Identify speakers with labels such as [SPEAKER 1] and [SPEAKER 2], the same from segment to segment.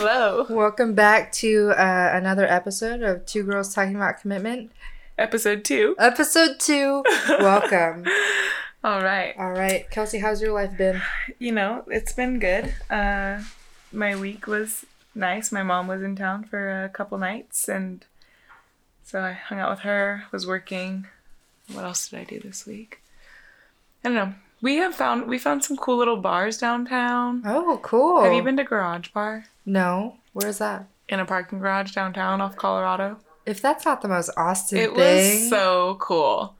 [SPEAKER 1] Hello.
[SPEAKER 2] Welcome back to uh, another episode of Two Girls Talking About Commitment.
[SPEAKER 1] Episode two.
[SPEAKER 2] Episode two. Welcome.
[SPEAKER 1] All right.
[SPEAKER 2] All right, Kelsey, how's your life been?
[SPEAKER 1] You know, it's been good. Uh, my week was nice. My mom was in town for a couple nights, and so I hung out with her. Was working. What else did I do this week? I don't know. We have found we found some cool little bars downtown.
[SPEAKER 2] Oh, cool.
[SPEAKER 1] Have you been to Garage Bar
[SPEAKER 2] No. Where's that?
[SPEAKER 1] in a parking garage downtown off Colorado?
[SPEAKER 2] If that's not the most Austin
[SPEAKER 1] It
[SPEAKER 2] thing,
[SPEAKER 1] was so cool.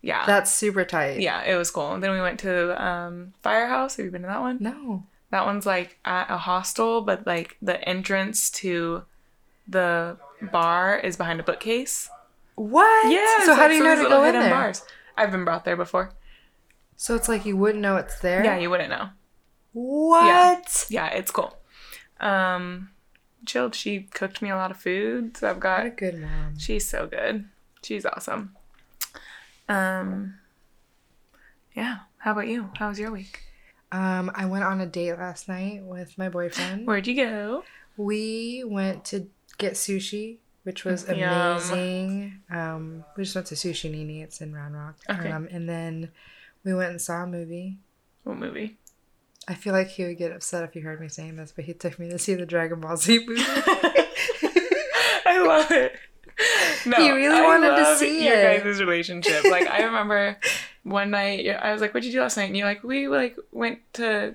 [SPEAKER 1] Yeah.
[SPEAKER 2] that's super tight.
[SPEAKER 1] yeah, it was cool. And then we went to um, Firehouse. Have you been to that one?
[SPEAKER 2] No.
[SPEAKER 1] That one's like at a hostel, but like the entrance to the bar is behind a bookcase.
[SPEAKER 2] What?
[SPEAKER 1] Yeah.
[SPEAKER 2] So how do you know to go in there?
[SPEAKER 1] Bars. I've been brought there before.
[SPEAKER 2] So it's like you wouldn't know it's there.
[SPEAKER 1] Yeah, you wouldn't know.
[SPEAKER 2] What?
[SPEAKER 1] Yeah, it's cool. Um, chilled. She cooked me a lot of food, so I've
[SPEAKER 2] What a
[SPEAKER 1] got.
[SPEAKER 2] good mom.
[SPEAKER 1] She's so good. She's awesome. Um, yeah. How about you? How was your week?
[SPEAKER 2] Um, I went on a date last night with my boyfriend.
[SPEAKER 1] Where'd you go?
[SPEAKER 2] We went to get sushi, which was
[SPEAKER 1] Yum.
[SPEAKER 2] amazing. Um, we just went to Sushi Nini. It's in Round Rock.
[SPEAKER 1] Okay.
[SPEAKER 2] Um, and then we went and saw a movie.
[SPEAKER 1] What movie?
[SPEAKER 2] I feel like he would get upset if he heard me saying this, but he took me to see the Dragon Ball Z movie.
[SPEAKER 1] I love it. No,
[SPEAKER 2] He really
[SPEAKER 1] I
[SPEAKER 2] wanted to
[SPEAKER 1] love
[SPEAKER 2] see
[SPEAKER 1] your
[SPEAKER 2] it.
[SPEAKER 1] guys' relationship. Like I remember one night I was like, "What'd you do last night?" And you're like, "We like went to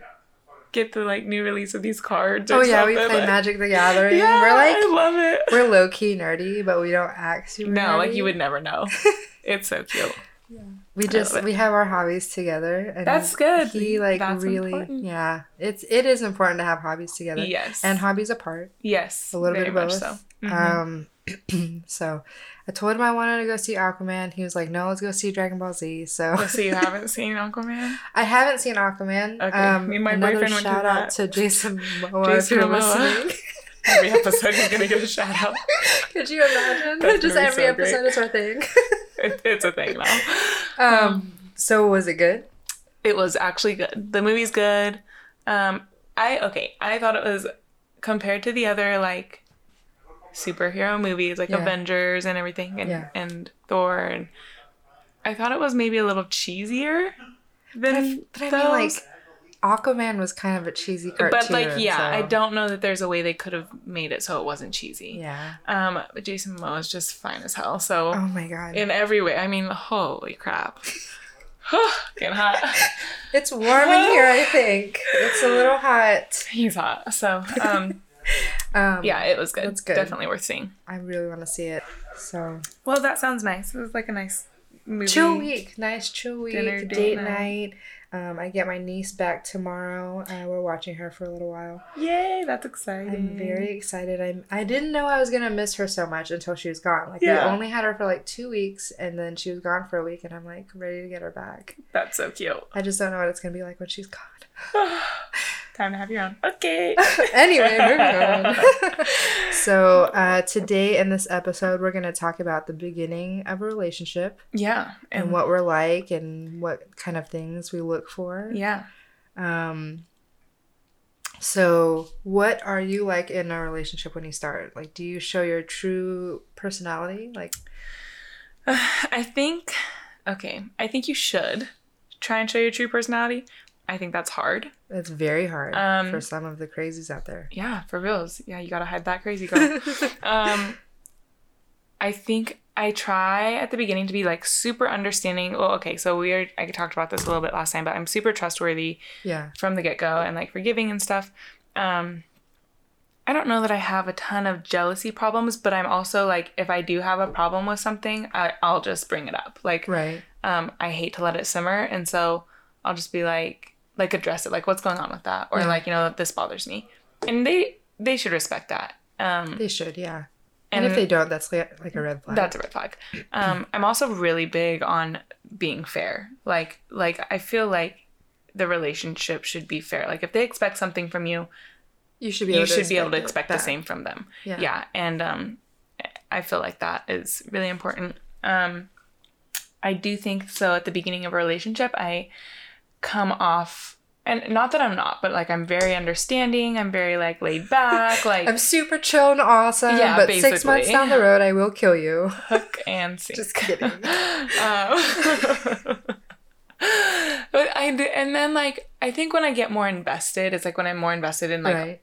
[SPEAKER 1] get the like new release of these cards."
[SPEAKER 2] Oh yeah, we
[SPEAKER 1] something.
[SPEAKER 2] play
[SPEAKER 1] like,
[SPEAKER 2] Magic the Gathering.
[SPEAKER 1] Yeah,
[SPEAKER 2] we're like
[SPEAKER 1] I love it.
[SPEAKER 2] we're low key nerdy, but we don't act super.
[SPEAKER 1] No, like you would never know. It's so cute.
[SPEAKER 2] We just we have our hobbies together, and
[SPEAKER 1] That's good.
[SPEAKER 2] He like
[SPEAKER 1] That's
[SPEAKER 2] really,
[SPEAKER 1] important.
[SPEAKER 2] yeah. It's it is important to have hobbies together.
[SPEAKER 1] Yes.
[SPEAKER 2] and hobbies apart.
[SPEAKER 1] yes,
[SPEAKER 2] A little bit of both.
[SPEAKER 1] So. Mhm.
[SPEAKER 2] Um, so I told him I wanted to go see Aquaman. He was like, "No, let's go see Dragon Ball Z." So
[SPEAKER 1] Oh, so you haven't seen Aquaman?
[SPEAKER 2] I haven't seen Aquaman.
[SPEAKER 1] Okay.
[SPEAKER 2] Um,
[SPEAKER 1] Me and my boyfriend went to
[SPEAKER 2] shout out
[SPEAKER 1] that.
[SPEAKER 2] to Jason Momoa
[SPEAKER 1] Jason
[SPEAKER 2] if you're
[SPEAKER 1] Momoa.
[SPEAKER 2] listening.
[SPEAKER 1] Every episode he's gonna get a shout out.
[SPEAKER 2] Could you imagine?
[SPEAKER 1] That's
[SPEAKER 2] Just every
[SPEAKER 1] so great.
[SPEAKER 2] episode is our thing.
[SPEAKER 1] It, it's a thing now.
[SPEAKER 2] um, so was it good?
[SPEAKER 1] It was actually good. The movie's good. Um, I okay. I thought it was compared to the other like superhero movies, like
[SPEAKER 2] Yeah.
[SPEAKER 1] Avengers and everything, and
[SPEAKER 2] Yeah.
[SPEAKER 1] and Thor, and I thought it was maybe a little cheesier
[SPEAKER 2] But I,
[SPEAKER 1] than
[SPEAKER 2] but I
[SPEAKER 1] those.
[SPEAKER 2] mean, like Aquaman was kind of a cheesy cartoon.
[SPEAKER 1] but like yeah, I don't know that there's a way they could have made it so it wasn't cheesy.
[SPEAKER 2] Yeah.
[SPEAKER 1] Um, but Jason Momoa is just fine as hell. So
[SPEAKER 2] Oh my god.
[SPEAKER 1] in every way, I mean, holy crap, getting hot.
[SPEAKER 2] It's warm in here, I think. It's a little hot.
[SPEAKER 1] He's hot. So um.
[SPEAKER 2] Um,
[SPEAKER 1] Yeah, it was good.
[SPEAKER 2] It's good.
[SPEAKER 1] Definitely worth seeing.
[SPEAKER 2] I really want to see it. So
[SPEAKER 1] Well, that sounds nice. It was like a nice movie.
[SPEAKER 2] chill week, nice chill week,
[SPEAKER 1] Dinner,
[SPEAKER 2] date,
[SPEAKER 1] date
[SPEAKER 2] night.
[SPEAKER 1] night.
[SPEAKER 2] Um, I get my niece back tomorrow. Uh, we're watching her for a little while.
[SPEAKER 1] Yay, that's exciting.
[SPEAKER 2] I'm very excited. I'm. I didn't know I was gonna miss her so much until she was gone. Like
[SPEAKER 1] Yeah.
[SPEAKER 2] we only had her for like two weeks, and then she was gone for a week, and I'm like ready to get her back.
[SPEAKER 1] That's so cute.
[SPEAKER 2] I just don't know what it's gonna be like when she's gone.
[SPEAKER 1] Time to have your own. Okay.
[SPEAKER 2] anyway, moving on. so uh, today in this episode, we're gonna talk about the beginning of a relationship
[SPEAKER 1] yeah.
[SPEAKER 2] and what we're like and what kind of things we look for.
[SPEAKER 1] Yeah.
[SPEAKER 2] Um. So, what are you like in a relationship when you start? Like, do you show your true personality? Like,
[SPEAKER 1] I think. Okay. I think you should try and show your true personality. I think that's hard.
[SPEAKER 2] It's very hard
[SPEAKER 1] Um,
[SPEAKER 2] for some of the crazies out there.
[SPEAKER 1] Yeah, for reals. Yeah, you gotta hide that crazy girl. um, I think I try at the beginning to be like super understanding. Well, okay, so we are. I talked about this a little bit last time, but I'm super trustworthy.
[SPEAKER 2] yeah.
[SPEAKER 1] from the get go and like forgiving and stuff. Um, I don't know that I have a ton of jealousy problems, but I'm also like, if I do have a problem with something, I, I'll just bring it up. Like,
[SPEAKER 2] Right.
[SPEAKER 1] um, I hate to let it simmer, and so I'll just be like, like address it, like what's going on with that, or
[SPEAKER 2] Yeah.
[SPEAKER 1] like you know this bothers me, and they they should respect that. Um,
[SPEAKER 2] They should, yeah. And,
[SPEAKER 1] and
[SPEAKER 2] if they don't, that's like, like a red flag.
[SPEAKER 1] that's a red flag. Um, I'm also really big on being fair. Like, like I feel like the relationship should be fair. Like, if they expect something from you,
[SPEAKER 2] you should be.
[SPEAKER 1] you
[SPEAKER 2] Able to
[SPEAKER 1] should be able to expect the same from them.
[SPEAKER 2] Yeah.
[SPEAKER 1] Yeah, and um, I feel like that is really important. Um, I do think so. At the beginning of a relationship, I come off and not that I'm not, but like I'm very understanding. I'm very like laid back. Like
[SPEAKER 2] I'm super chill and awesome.
[SPEAKER 1] Yeah,
[SPEAKER 2] but six months down the road, I will kill you.
[SPEAKER 1] hook and sink.
[SPEAKER 2] Just kidding.
[SPEAKER 1] Um, but I d- and then like I think when I get more invested, it's like when I'm more invested in like
[SPEAKER 2] right.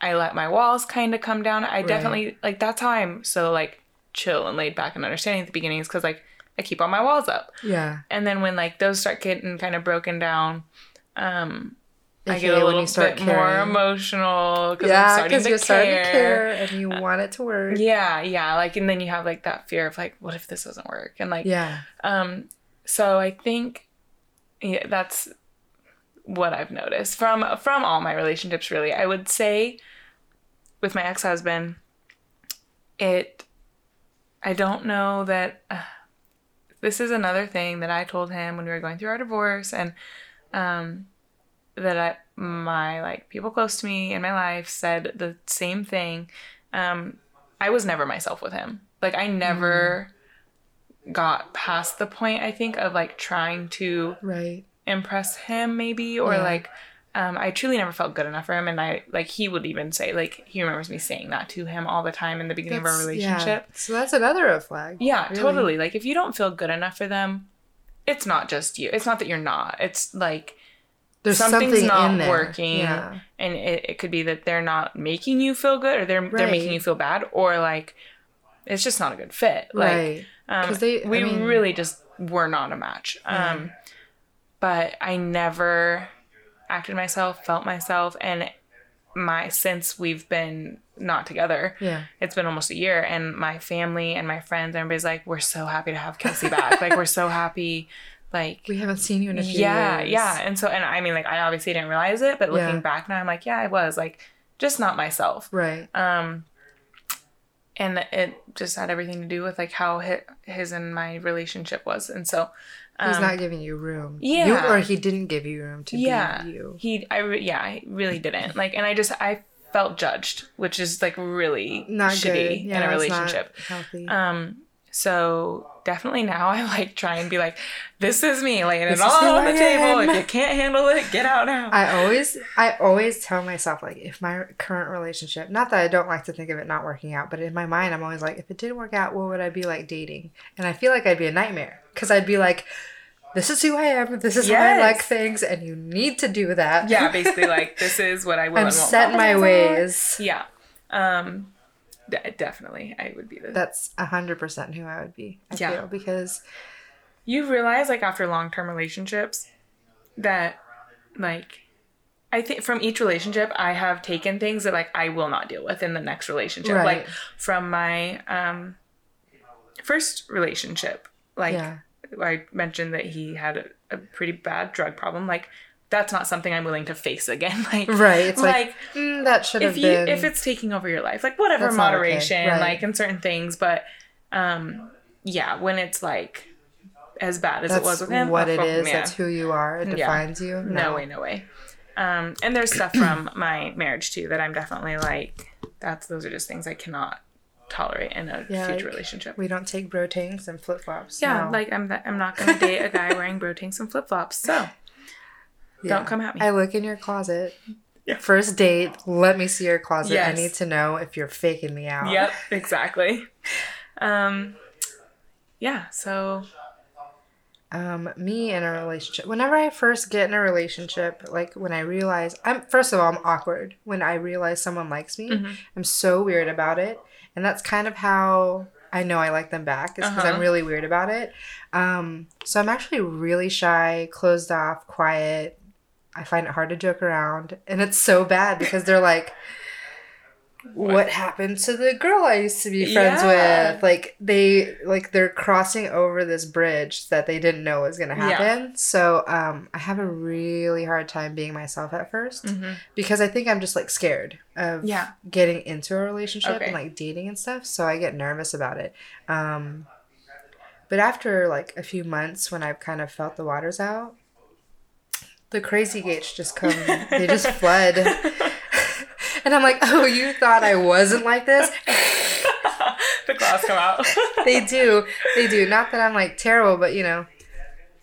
[SPEAKER 1] I let my walls kind of come down. I definitely like that's how I'm so like chill and laid back and understanding at the beginning is because like I keep all my walls up,
[SPEAKER 2] Yeah.
[SPEAKER 1] and then when like those start getting kind of broken down, um, I get a little bit more emotional because I'm
[SPEAKER 2] Yeah,
[SPEAKER 1] starting
[SPEAKER 2] because
[SPEAKER 1] to
[SPEAKER 2] you're starting to care and you want it to work.
[SPEAKER 1] Yeah, yeah, like and then you have like that fear of like, what if this doesn't work? And like,
[SPEAKER 2] Yeah.
[SPEAKER 1] um, so I think yeah, that's what I've noticed from from all my relationships. Really, I would say with my ex husband, it. I don't know that. Uh, this is another thing that I told him when we were going through our divorce, and um, that I my like people close to me in my life said the same thing. Um, I was never myself with him. Like I never got past the point I think of like trying to
[SPEAKER 2] Right.
[SPEAKER 1] impress him maybe or
[SPEAKER 2] Yeah.
[SPEAKER 1] like um, I truly never felt good enough for him and I like he would even say like he remembers me saying that to him all the time in the beginning of our relationship.
[SPEAKER 2] Yeah. So that's another red flag.
[SPEAKER 1] Yeah,
[SPEAKER 2] Really.
[SPEAKER 1] totally. Like if you don't feel good enough for them, it's not just you. It's not that you're not. It's like
[SPEAKER 2] There's
[SPEAKER 1] something's
[SPEAKER 2] something
[SPEAKER 1] not
[SPEAKER 2] in
[SPEAKER 1] working
[SPEAKER 2] Yeah.
[SPEAKER 1] and it, it could be that they're not making you feel good or they're they're making you feel bad or like it's just not a good fit. Like
[SPEAKER 2] right.
[SPEAKER 1] um,
[SPEAKER 2] they-
[SPEAKER 1] we
[SPEAKER 2] mean-
[SPEAKER 1] really just were not a match. Um, but I never acted myself, felt myself, and my since we've been not together,
[SPEAKER 2] Yeah.
[SPEAKER 1] it's been almost a year, and my family and my friends, everybody's like, we're so happy to have Kelsey back. like we're so happy, like.
[SPEAKER 2] We haven't seen you in a few
[SPEAKER 1] Yeah,
[SPEAKER 2] years.
[SPEAKER 1] yeah, and so and I mean, like I obviously didn't realize it, but looking
[SPEAKER 2] Yeah.
[SPEAKER 1] back now, I'm like, yeah, I was like, just not myself.
[SPEAKER 2] Right.
[SPEAKER 1] Um, and it just had everything to do with like how his and my relationship was, and so
[SPEAKER 2] He's
[SPEAKER 1] um,
[SPEAKER 2] not giving you room.
[SPEAKER 1] yeah.
[SPEAKER 2] You, or he didn't give you room to
[SPEAKER 1] yeah,
[SPEAKER 2] be you.
[SPEAKER 1] he, I, re- yeah, I really didn't like, and I just I felt judged, which is like really
[SPEAKER 2] Not
[SPEAKER 1] shitty
[SPEAKER 2] good.
[SPEAKER 1] in a relationship.
[SPEAKER 2] healthy.
[SPEAKER 1] Um, so definitely now I like try and be like, this is me laying
[SPEAKER 2] This
[SPEAKER 1] it all on the
[SPEAKER 2] I
[SPEAKER 1] table.
[SPEAKER 2] am.
[SPEAKER 1] If you can't handle it, get out now.
[SPEAKER 2] I always I always tell myself like if my current relationship not that I don't like to think of it not working out, but in my mind I'm always like if it didn't work out, what would I be like dating? And I feel like I'd be a nightmare cuz I'd be like this is who I am, this is how I like things and you need to do that.
[SPEAKER 1] yeah, basically like this is what I will.
[SPEAKER 2] I'm
[SPEAKER 1] and won't
[SPEAKER 2] set my
[SPEAKER 1] compromise on.
[SPEAKER 2] ways.
[SPEAKER 1] Yeah. Um, de- definitely, I would be the.
[SPEAKER 2] That's 100% who I would be. I
[SPEAKER 1] Yeah.
[SPEAKER 2] feel because
[SPEAKER 1] you realize like after long term relationships that like I think from each relationship I have taken things that like I will not deal with in the next relationship.
[SPEAKER 2] Right.
[SPEAKER 1] Like from my um first relationship, like
[SPEAKER 2] Yeah.
[SPEAKER 1] I mentioned that he had a, a pretty bad drug problem. Like that's not something I'm willing to face again. Like
[SPEAKER 2] right, it's like,
[SPEAKER 1] like
[SPEAKER 2] mm, that should have
[SPEAKER 1] if
[SPEAKER 2] been
[SPEAKER 1] if it's taking over your life like whatever
[SPEAKER 2] That's not okay,
[SPEAKER 1] moderation
[SPEAKER 2] right.
[SPEAKER 1] like in certain things but um yeah when it's like as bad as
[SPEAKER 2] that's
[SPEAKER 1] it was with him
[SPEAKER 2] what
[SPEAKER 1] oh,
[SPEAKER 2] it is,
[SPEAKER 1] yeah.
[SPEAKER 2] that's who you are, it
[SPEAKER 1] Yeah.
[SPEAKER 2] defines you.
[SPEAKER 1] no way no way um and there's stuff from my marriage too that i'm definitely like that's those are just things i cannot tolerate in a
[SPEAKER 2] Yeah,
[SPEAKER 1] future
[SPEAKER 2] like,
[SPEAKER 1] relationship
[SPEAKER 2] We don't take bro tanks and flip flops.
[SPEAKER 1] yeah like i'm th- i'm not gonna date a guy wearing bro tanks and flip-flops so don't come at me
[SPEAKER 2] I look in your closet.
[SPEAKER 1] Yeah.
[SPEAKER 2] First date, let me see your closet.
[SPEAKER 1] Yes.
[SPEAKER 2] I need to know if you're faking me out.
[SPEAKER 1] Yep, exactly. Um, yeah. So
[SPEAKER 2] Um, me in a relationship. Whenever I first get in a relationship, like when I realize I'm first of all I'm awkward when I realize someone likes me.
[SPEAKER 1] Mm-hmm.
[SPEAKER 2] I'm so weird about it, and that's kind of how I know I like them back. Is because
[SPEAKER 1] Uh-huh.
[SPEAKER 2] I'm really weird about it. Um, so I'm actually really shy, closed off, quiet. I find it hard to joke around, and it's so bad because they're like. What happened to the girl I used to be friends
[SPEAKER 1] Yeah.
[SPEAKER 2] with? Like they like they're crossing over this bridge that they didn't know was gonna
[SPEAKER 1] Yeah.
[SPEAKER 2] happen. So um I have a really hard time being myself at 1st
[SPEAKER 1] Mhm.
[SPEAKER 2] because I think I'm just like scared of
[SPEAKER 1] Yeah.
[SPEAKER 2] getting into a relationship
[SPEAKER 1] Okay.
[SPEAKER 2] and like dating and stuff. So I get nervous about it. Um but after like a few months when I've kind of felt the waters out, the crazy gates just come they just flood. And I'm like, oh, you thought I wasn't like this?
[SPEAKER 1] the claws come out.
[SPEAKER 2] They do. They do. Not that I'm like terrible, but you know,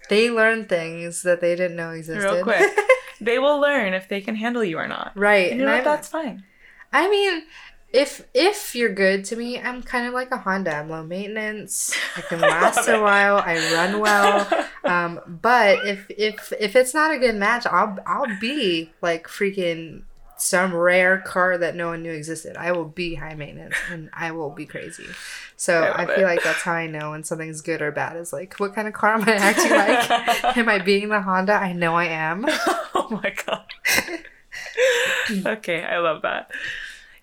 [SPEAKER 2] they learn things that they didn't know existed.
[SPEAKER 1] Real quick. they will learn if they can handle you or not.
[SPEAKER 2] Right.
[SPEAKER 1] And you know
[SPEAKER 2] and?
[SPEAKER 1] That's fine.
[SPEAKER 2] I mean, if if you're good to me, I'm kind of like a Honda. I'm low maintenance. I can last
[SPEAKER 1] love
[SPEAKER 2] a
[SPEAKER 1] it.
[SPEAKER 2] while. I run well. Um, but if if if it's not a good match, I'll I'll be like freaking some rare car that no one knew existed. I will be high maintenance and I will be crazy. So
[SPEAKER 1] I
[SPEAKER 2] I, feel
[SPEAKER 1] it.
[SPEAKER 2] like that's how I know when something's good or bad. Is like, what kind of car am I acting like? am I being the Honda? I know I am.
[SPEAKER 1] oh my god. okay, I love that.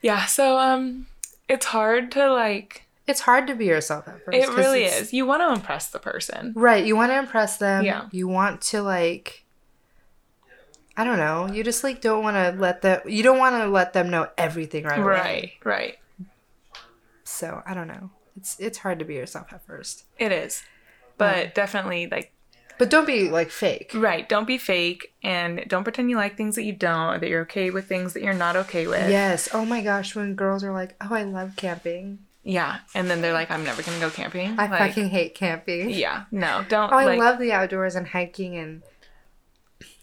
[SPEAKER 1] Yeah, so um it's hard to like
[SPEAKER 2] It's hard to be yourself at first.
[SPEAKER 1] It really is. You want to impress the person.
[SPEAKER 2] Right. You want to impress them.
[SPEAKER 1] Yeah.
[SPEAKER 2] You want to like I don't know. You just like don't want to let them you don't want to let them know everything right away.
[SPEAKER 1] Right, right.
[SPEAKER 2] So, I don't know. It's it's hard to be yourself at first.
[SPEAKER 1] It is. But definitely like
[SPEAKER 2] But don't be like fake.
[SPEAKER 1] right, don't be fake and don't pretend you like things that you don't or that you're okay with things that you're not okay with.
[SPEAKER 2] Yes. Oh my gosh, when girls are like, "Oh, I love camping."
[SPEAKER 1] Yeah, and then they're like I'm never going to go camping.
[SPEAKER 2] I
[SPEAKER 1] like,
[SPEAKER 2] fucking hate camping.
[SPEAKER 1] Yeah, no, don't
[SPEAKER 2] Oh, I
[SPEAKER 1] like
[SPEAKER 2] love the outdoors and hiking and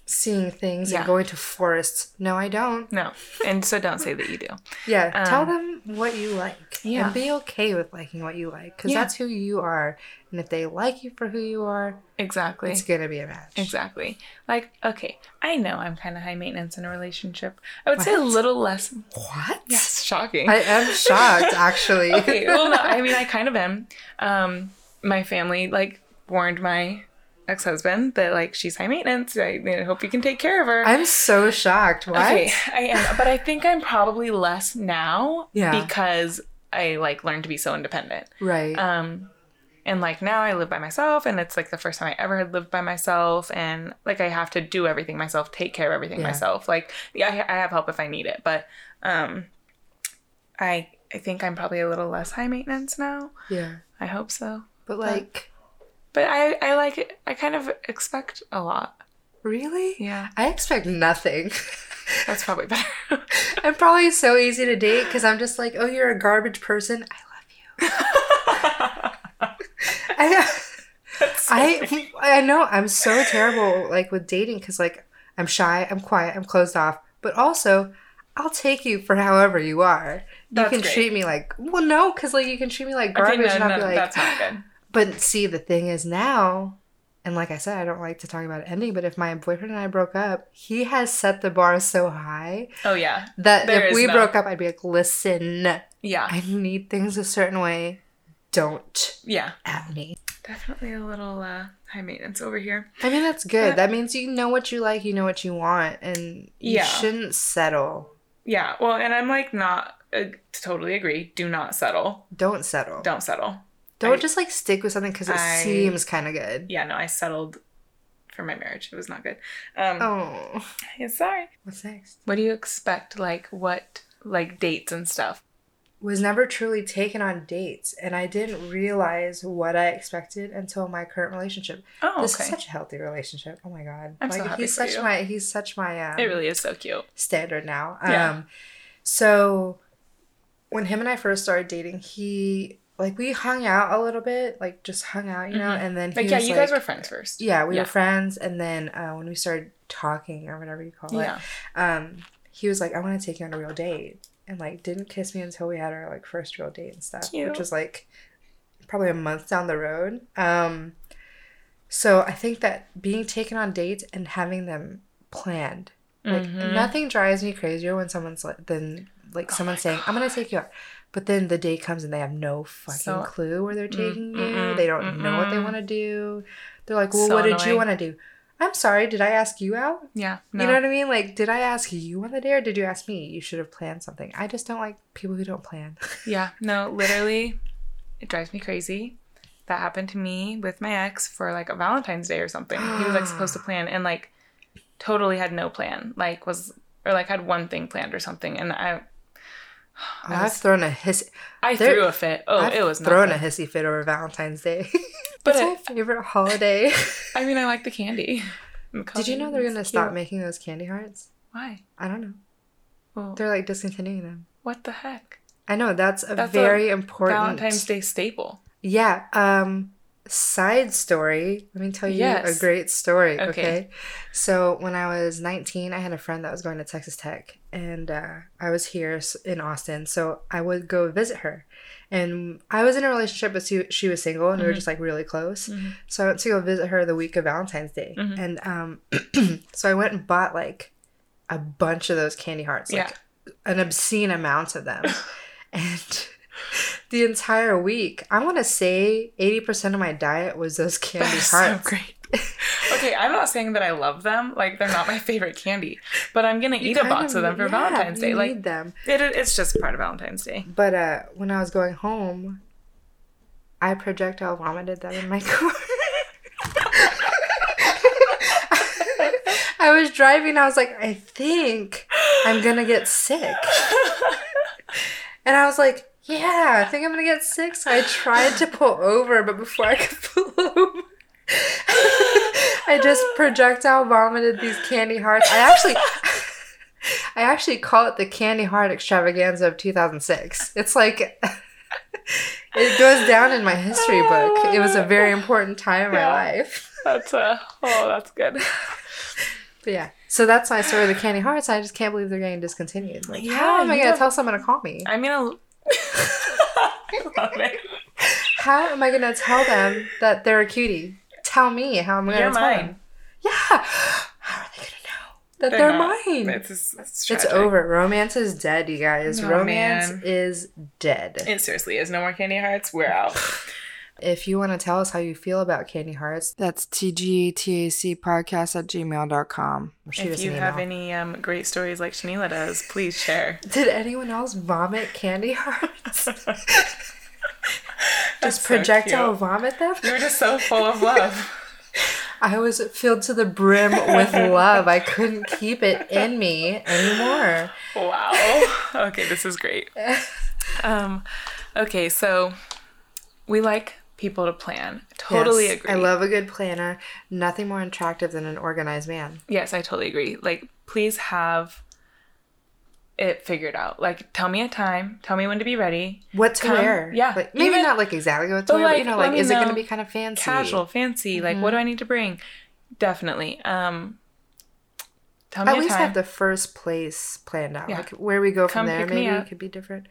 [SPEAKER 2] seeing things
[SPEAKER 1] Yeah.
[SPEAKER 2] and going to forests. No, I don't.
[SPEAKER 1] no. And so don't say that you do.
[SPEAKER 2] Yeah, tell
[SPEAKER 1] Um,
[SPEAKER 2] them what you like.
[SPEAKER 1] yeah.
[SPEAKER 2] And be okay with liking what you like because
[SPEAKER 1] Yeah.
[SPEAKER 2] that's who you are. And if they like you for who you are,
[SPEAKER 1] Exactly.
[SPEAKER 2] it's going to be a match.
[SPEAKER 1] Exactly. Like, okay, I know I'm kind of high maintenance in a relationship. I would say a little less.
[SPEAKER 2] What?
[SPEAKER 1] Yes, shocking.
[SPEAKER 2] I am shocked, actually.
[SPEAKER 1] okay, well, no, I mean, I kind of am. Um, my family like warned my ex-husband that like she's high maintenance. I, I hope you can take care of her.
[SPEAKER 2] I'm so shocked. Why?
[SPEAKER 1] Okay, I am, but I think I'm probably less now.
[SPEAKER 2] Yeah.
[SPEAKER 1] Because I like learned to be so independent.
[SPEAKER 2] Right.
[SPEAKER 1] Um, and like now I live by myself, and it's like the first time I ever had lived by myself, and like I have to do everything myself, take care of everything
[SPEAKER 2] Yeah.
[SPEAKER 1] myself. Like, yeah, I, I have help if I need it, but um, I I think I'm probably a little less high maintenance now.
[SPEAKER 2] yeah.
[SPEAKER 1] I hope so,
[SPEAKER 2] But like,
[SPEAKER 1] but I I like it. I kind of expect a lot.
[SPEAKER 2] really?
[SPEAKER 1] Yeah,
[SPEAKER 2] I expect nothing.
[SPEAKER 1] that's probably better.
[SPEAKER 2] I'm probably so easy to date because I'm just like, oh, you're a garbage person. I love you. I, I, I know I'm so terrible like with dating because like I'm shy, I'm quiet, I'm closed off, but also I'll take you for however you are.
[SPEAKER 1] That's
[SPEAKER 2] you can
[SPEAKER 1] great.
[SPEAKER 2] treat me like well, no, because like you can treat me like
[SPEAKER 1] okay,
[SPEAKER 2] garbage,
[SPEAKER 1] no,
[SPEAKER 2] and I'll
[SPEAKER 1] no,
[SPEAKER 2] be like,
[SPEAKER 1] that's not good.
[SPEAKER 2] But see, the thing is now, and like I said, I don't like to talk about ending, but if my boyfriend and I broke up, he has set the bar so high
[SPEAKER 1] Oh yeah,
[SPEAKER 2] that
[SPEAKER 1] There
[SPEAKER 2] if we
[SPEAKER 1] no-
[SPEAKER 2] broke up, I'd be like, listen,
[SPEAKER 1] yeah,
[SPEAKER 2] I need things a certain way. Don't
[SPEAKER 1] yeah.
[SPEAKER 2] at me.
[SPEAKER 1] Definitely a little uh, high maintenance over here.
[SPEAKER 2] I mean, that's good.
[SPEAKER 1] But-
[SPEAKER 2] that means you know what you like, you know what you want, and you
[SPEAKER 1] Yeah.
[SPEAKER 2] shouldn't settle.
[SPEAKER 1] Yeah, well, and I'm like not uh, totally agree. Do not settle.
[SPEAKER 2] Don't settle.
[SPEAKER 1] Don't settle.
[SPEAKER 2] Don't
[SPEAKER 1] I-
[SPEAKER 2] just like stick with something because it
[SPEAKER 1] I-
[SPEAKER 2] seems kind of good.
[SPEAKER 1] Yeah, no, I settled for my marriage. It was not good. Um,
[SPEAKER 2] Oh,
[SPEAKER 1] yeah, sorry.
[SPEAKER 2] what's next?
[SPEAKER 1] What do you expect? Like what? Like dates and stuff.
[SPEAKER 2] was never truly taken on dates and I didn't realize what I expected until my current relationship.
[SPEAKER 1] Oh,
[SPEAKER 2] This
[SPEAKER 1] okay.
[SPEAKER 2] is such a healthy relationship. Oh my god.
[SPEAKER 1] I'm so
[SPEAKER 2] like
[SPEAKER 1] happy
[SPEAKER 2] he's
[SPEAKER 1] for
[SPEAKER 2] such
[SPEAKER 1] you.
[SPEAKER 2] my he's such my um,
[SPEAKER 1] it really is so cute.
[SPEAKER 2] standard now.
[SPEAKER 1] Yeah.
[SPEAKER 2] Um so when him and I first started dating, he like we hung out a little bit, like just hung out, you know,
[SPEAKER 1] Mhm.
[SPEAKER 2] and then he
[SPEAKER 1] Like yeah, you
[SPEAKER 2] like,
[SPEAKER 1] guys were friends first.
[SPEAKER 2] Yeah, we
[SPEAKER 1] Yeah.
[SPEAKER 2] were friends and then uh, when we started talking or whatever you call it,
[SPEAKER 1] Yeah.
[SPEAKER 2] um, he was like, I want to take you on a real date. And like didn't kiss me until we had our like first real date and stuff.
[SPEAKER 1] Cute.
[SPEAKER 2] Which was like probably a month down the road. Um so I think that being taken on dates and having them planned. Like
[SPEAKER 1] Mhm.
[SPEAKER 2] nothing drives me crazier when someone's like than like
[SPEAKER 1] Oh
[SPEAKER 2] someone's saying, I'm gonna take you out. But then the day comes and they have no fucking
[SPEAKER 1] So-
[SPEAKER 2] clue where they're mm, taking you.
[SPEAKER 1] mm-mm,
[SPEAKER 2] They don't know what they want to do. They're like, Well,
[SPEAKER 1] So
[SPEAKER 2] what did you want to do? I'm sorry, did I ask you out?
[SPEAKER 1] Yeah. No.
[SPEAKER 2] You know what I mean? Like, did I ask you on the day or did you ask me? You should have planned something. I just don't like people who don't plan.
[SPEAKER 1] Yeah, no, literally, it drives me crazy. That happened to me with my ex for like a Valentine's Day or something. He was like supposed to plan and like totally had no plan. Like was or like had one thing planned or something, and I I, was,
[SPEAKER 2] thrown a hissy.
[SPEAKER 1] I
[SPEAKER 2] there-
[SPEAKER 1] threw a fit. Oh,
[SPEAKER 2] I've
[SPEAKER 1] it was
[SPEAKER 2] thrown
[SPEAKER 1] nothing.
[SPEAKER 2] a hissy fit over Valentine's Day.
[SPEAKER 1] But
[SPEAKER 2] it's
[SPEAKER 1] it-
[SPEAKER 2] my favorite holiday.
[SPEAKER 1] I mean, I like the candy.
[SPEAKER 2] Did you know they're gonna stop making those candy hearts?
[SPEAKER 1] Why?
[SPEAKER 2] I don't know.
[SPEAKER 1] Well,
[SPEAKER 2] They're like discontinuing them.
[SPEAKER 1] what the heck?
[SPEAKER 2] I know that's a
[SPEAKER 1] That's a
[SPEAKER 2] very important
[SPEAKER 1] Valentine's Day staple.
[SPEAKER 2] Yeah. Um. Side story. Let me tell you
[SPEAKER 1] Yes.
[SPEAKER 2] a great story.
[SPEAKER 1] Okay.
[SPEAKER 2] Okay. So when I was 19, I had a friend that was going to Texas Tech, and uh, I was here in Austin. So I would go visit her, and I was in a relationship, but she, she was single, and we were just like really close.
[SPEAKER 1] Mhm.
[SPEAKER 2] So I went to go visit her the week of Valentine's Day,
[SPEAKER 1] Mhm.
[SPEAKER 2] and um, so I went and bought like a bunch of those candy hearts, like an obscene amount of them, and. The entire week, I want to say 80% of my diet was those candy
[SPEAKER 1] That's so
[SPEAKER 2] hearts.
[SPEAKER 1] great. okay, I'm not saying that I love them. Like they're not my favorite candy, but I'm gonna
[SPEAKER 2] You
[SPEAKER 1] eat a box of them for
[SPEAKER 2] yeah,
[SPEAKER 1] Valentine's Day.
[SPEAKER 2] you
[SPEAKER 1] Like
[SPEAKER 2] need them.
[SPEAKER 1] it, it's just part of Valentine's Day.
[SPEAKER 2] But uh, when I was going home, I projectile vomited them in my car. I was driving. I was like, I think I'm gonna get sick, and I was like, Yeah, I think I'm gonna get sick. So I tried to pull over, but before I could pull over. I just projectile vomited these candy hearts. I actually, I actually call it the candy heart extravaganza of 2006. It's like it goes down in my history book. It was a very important time in my life.
[SPEAKER 1] That's uh oh, that's good.
[SPEAKER 2] But yeah, so that's my story of the candy hearts. I just can't believe they're getting discontinued. Like,
[SPEAKER 1] Yeah,
[SPEAKER 2] how am I gonna
[SPEAKER 1] have-
[SPEAKER 2] tell someone to call me?
[SPEAKER 1] I mean, a... I love it.
[SPEAKER 2] How am I gonna tell them that they're a cutie? Tell me how I'm gonna
[SPEAKER 1] You're
[SPEAKER 2] tell
[SPEAKER 1] mine.
[SPEAKER 2] them. Yeah. How are they gonna know that they're,
[SPEAKER 1] They're
[SPEAKER 2] mine?
[SPEAKER 1] It's, it's, it's,
[SPEAKER 2] It's over. Romance is dead, you guys.
[SPEAKER 1] Oh,
[SPEAKER 2] Romance
[SPEAKER 1] man.
[SPEAKER 2] is dead.
[SPEAKER 1] It seriously is. No more candy hearts. We're out.
[SPEAKER 2] If you want to tell us how you feel about candy hearts, that's tgtac podcast at gmail.com. Or shoot
[SPEAKER 1] if you
[SPEAKER 2] an
[SPEAKER 1] have any um, great stories like Shanila does, please share.
[SPEAKER 2] Did anyone else vomit candy hearts? Just projectile
[SPEAKER 1] cute.
[SPEAKER 2] vomit them?
[SPEAKER 1] You were just so full of love.
[SPEAKER 2] I was filled to the brim with love. I couldn't keep it in me anymore.
[SPEAKER 1] Wow. Okay, this is great. Um, okay, so we like people to plan. Totally
[SPEAKER 2] Yes,
[SPEAKER 1] agree.
[SPEAKER 2] I love a good planner. Nothing more attractive than an organized man.
[SPEAKER 1] Yes, I totally agree. Like, please have it figured out. Like, tell me a time. Tell me when to be ready.
[SPEAKER 2] What to
[SPEAKER 1] Come-
[SPEAKER 2] wear?
[SPEAKER 1] yeah,
[SPEAKER 2] Like, maybe
[SPEAKER 1] even-
[SPEAKER 2] not like exactly what to wear, but you know, like, is it going to be kind of fancy?
[SPEAKER 1] Casual, fancy. Like, what do I need to bring? Definitely. Um, tell me
[SPEAKER 2] At least
[SPEAKER 1] time.
[SPEAKER 2] have the first place planned out.
[SPEAKER 1] Yeah.
[SPEAKER 2] Like where we go from there, maybe it could be different.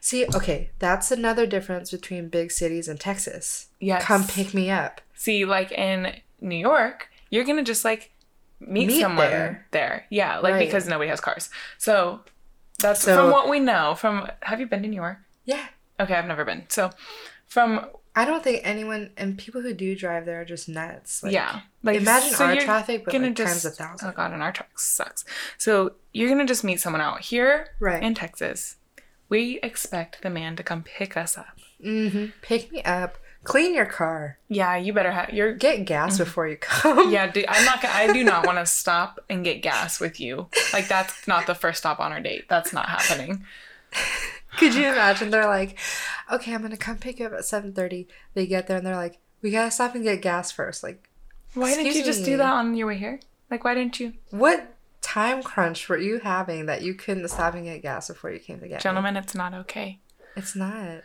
[SPEAKER 2] See, okay, that's another difference between big cities and Texas.
[SPEAKER 1] yes.
[SPEAKER 2] Come pick me up.
[SPEAKER 1] See, like in New York, you're gonna just like meet,
[SPEAKER 2] Meet
[SPEAKER 1] someone
[SPEAKER 2] there.
[SPEAKER 1] there. Yeah, like
[SPEAKER 2] Right.
[SPEAKER 1] because nobody has cars. So that's
[SPEAKER 2] So-
[SPEAKER 1] from what we know. From have you been to New York?
[SPEAKER 2] Yeah.
[SPEAKER 1] Okay, I've never been. So from
[SPEAKER 2] I don't think anyone and people who do drive there are just nuts. Like,
[SPEAKER 1] yeah, like
[SPEAKER 2] imagine
[SPEAKER 1] so
[SPEAKER 2] our traffic, but
[SPEAKER 1] gonna
[SPEAKER 2] like
[SPEAKER 1] just,
[SPEAKER 2] times a thousand.
[SPEAKER 1] Oh god, and our truck sucks. So you're gonna just meet someone out here
[SPEAKER 2] Right.
[SPEAKER 1] in Texas. We expect the man to come pick us up.
[SPEAKER 2] hmm Pick me up. Clean your car.
[SPEAKER 1] Yeah, you better have your
[SPEAKER 2] Get gas before you come.
[SPEAKER 1] Yeah, do, I'm not. I do not want to stop and get gas with you. Like that's not the first stop on our date. That's not happening.
[SPEAKER 2] Could you imagine? They're like, okay, I'm gonna come pick you up at seven thirty. They get there and they're like, we gotta stop and get gas first. Like,
[SPEAKER 1] Why didn't you just
[SPEAKER 2] me.
[SPEAKER 1] do that on your way here? Like, why didn't you,
[SPEAKER 2] what time crunch were you having that you couldn't stop and get gas before you came to get me?
[SPEAKER 1] gentlemen? It's not okay.
[SPEAKER 2] It's not.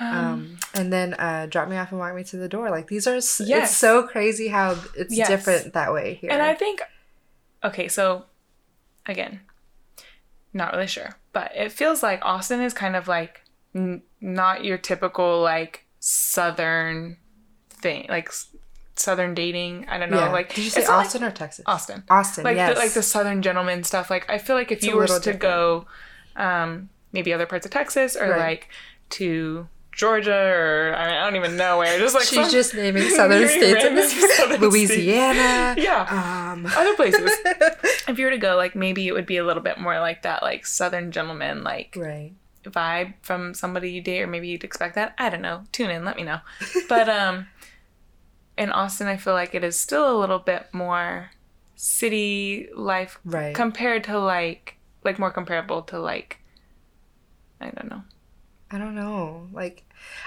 [SPEAKER 1] Um,
[SPEAKER 2] Um, and then uh, drop me off and walk me to the door. Like these are. s
[SPEAKER 1] Yes.
[SPEAKER 2] It's so crazy how it's
[SPEAKER 1] Yes.
[SPEAKER 2] different that way here.
[SPEAKER 1] and I think, okay, so again, not really sure, but it feels like Austin is kind of like n- not your typical like southern thing, like s- southern dating. I don't know.
[SPEAKER 2] yeah.
[SPEAKER 1] Like,
[SPEAKER 2] did you say
[SPEAKER 1] not like-
[SPEAKER 2] Austin or Texas?
[SPEAKER 1] Austin.
[SPEAKER 2] Austin.
[SPEAKER 1] like
[SPEAKER 2] yes.
[SPEAKER 1] the, like the southern gentleman stuff like i feel like if
[SPEAKER 2] It's
[SPEAKER 1] you were to
[SPEAKER 2] little
[SPEAKER 1] go um maybe other parts of texas or
[SPEAKER 2] Right.
[SPEAKER 1] like to georgia or I, mean, I don't even know where just like
[SPEAKER 2] She's just naming southern states.
[SPEAKER 1] Southern
[SPEAKER 2] Louisiana.
[SPEAKER 1] states. yeah
[SPEAKER 2] Um.
[SPEAKER 1] other places if you were to go like maybe it would be a little bit more like that like southern gentleman like
[SPEAKER 2] right.
[SPEAKER 1] vibe from somebody you date or maybe you'd expect that i don't know tune in let me know but um in austin i feel like it is still a little bit more city life
[SPEAKER 2] Right.
[SPEAKER 1] compared to like like more comparable to like i don't know
[SPEAKER 2] I don't know. Like,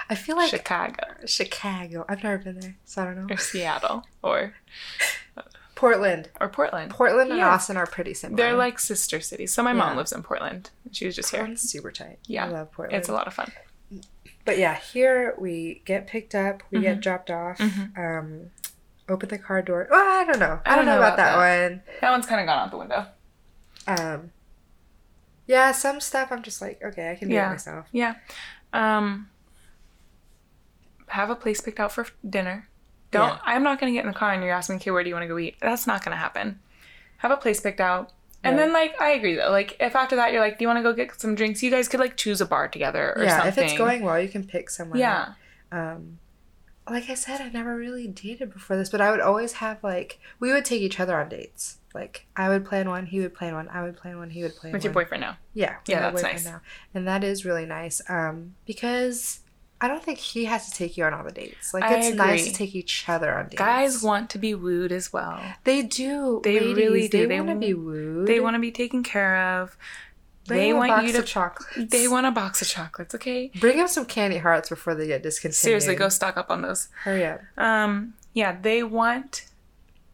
[SPEAKER 2] I feel like
[SPEAKER 1] chicago
[SPEAKER 2] Chicago. I've never been there, so I don't know.
[SPEAKER 1] or seattle or
[SPEAKER 2] Portland.
[SPEAKER 1] or portland
[SPEAKER 2] Portland and
[SPEAKER 1] Yeah.
[SPEAKER 2] Austin are pretty similar.
[SPEAKER 1] they're like sister cities so my mom lives in portland she was just here
[SPEAKER 2] super tight.
[SPEAKER 1] Yeah.
[SPEAKER 2] I love Portland.
[SPEAKER 1] it's a lot of fun
[SPEAKER 2] but yeah, here we get picked up, we
[SPEAKER 1] Mhm.
[SPEAKER 2] get dropped off,
[SPEAKER 1] Mhm.
[SPEAKER 2] um, open the car door. Oh, I don't know. I, don't, know about, that, one.
[SPEAKER 1] That one's kind of gone out the window.
[SPEAKER 2] Um, yeah, some stuff I'm just like, okay, I can do
[SPEAKER 1] Yeah.
[SPEAKER 2] it myself.
[SPEAKER 1] Yeah. Um, have a place picked out for dinner. Don't.
[SPEAKER 2] Yeah.
[SPEAKER 1] I'm not gonna get in the car and you're asking me, okay, where do you want to go eat? That's not gonna happen. Have a place picked out. And
[SPEAKER 2] Right.
[SPEAKER 1] then, like, I agree though. Like, if after that you're like, do you want to go get some drinks? You guys could like choose a bar together or
[SPEAKER 2] yeah,
[SPEAKER 1] something.
[SPEAKER 2] if it's going well, you can pick somewhere.
[SPEAKER 1] Yeah.
[SPEAKER 2] Um, like I said, I never really dated before this, but I would always have like we would take each other on dates. Like I would plan one, he would plan one, I would plan one, he would plan
[SPEAKER 1] With
[SPEAKER 2] one.
[SPEAKER 1] your boyfriend now.
[SPEAKER 2] Yeah,
[SPEAKER 1] Yeah, that's
[SPEAKER 2] boyfriend
[SPEAKER 1] nice.
[SPEAKER 2] Now. And that is really nice. Um, because I don't think he has to take you on all the dates. Like
[SPEAKER 1] I
[SPEAKER 2] it's nice to take each other on dates.
[SPEAKER 1] Guys want to be wooed as well.
[SPEAKER 2] they do.
[SPEAKER 1] They
[SPEAKER 2] ladies,
[SPEAKER 1] really do.
[SPEAKER 2] They,
[SPEAKER 1] They
[SPEAKER 2] want to be wooed.
[SPEAKER 1] They want to be taken care of.
[SPEAKER 2] Bring
[SPEAKER 1] They want you to.
[SPEAKER 2] of chocolates.
[SPEAKER 1] They want a box of chocolates. Okay.
[SPEAKER 2] Bring him some candy hearts before they get discontinued.
[SPEAKER 1] Seriously, go stock up on those.
[SPEAKER 2] hurry up.
[SPEAKER 1] Um, yeah, they want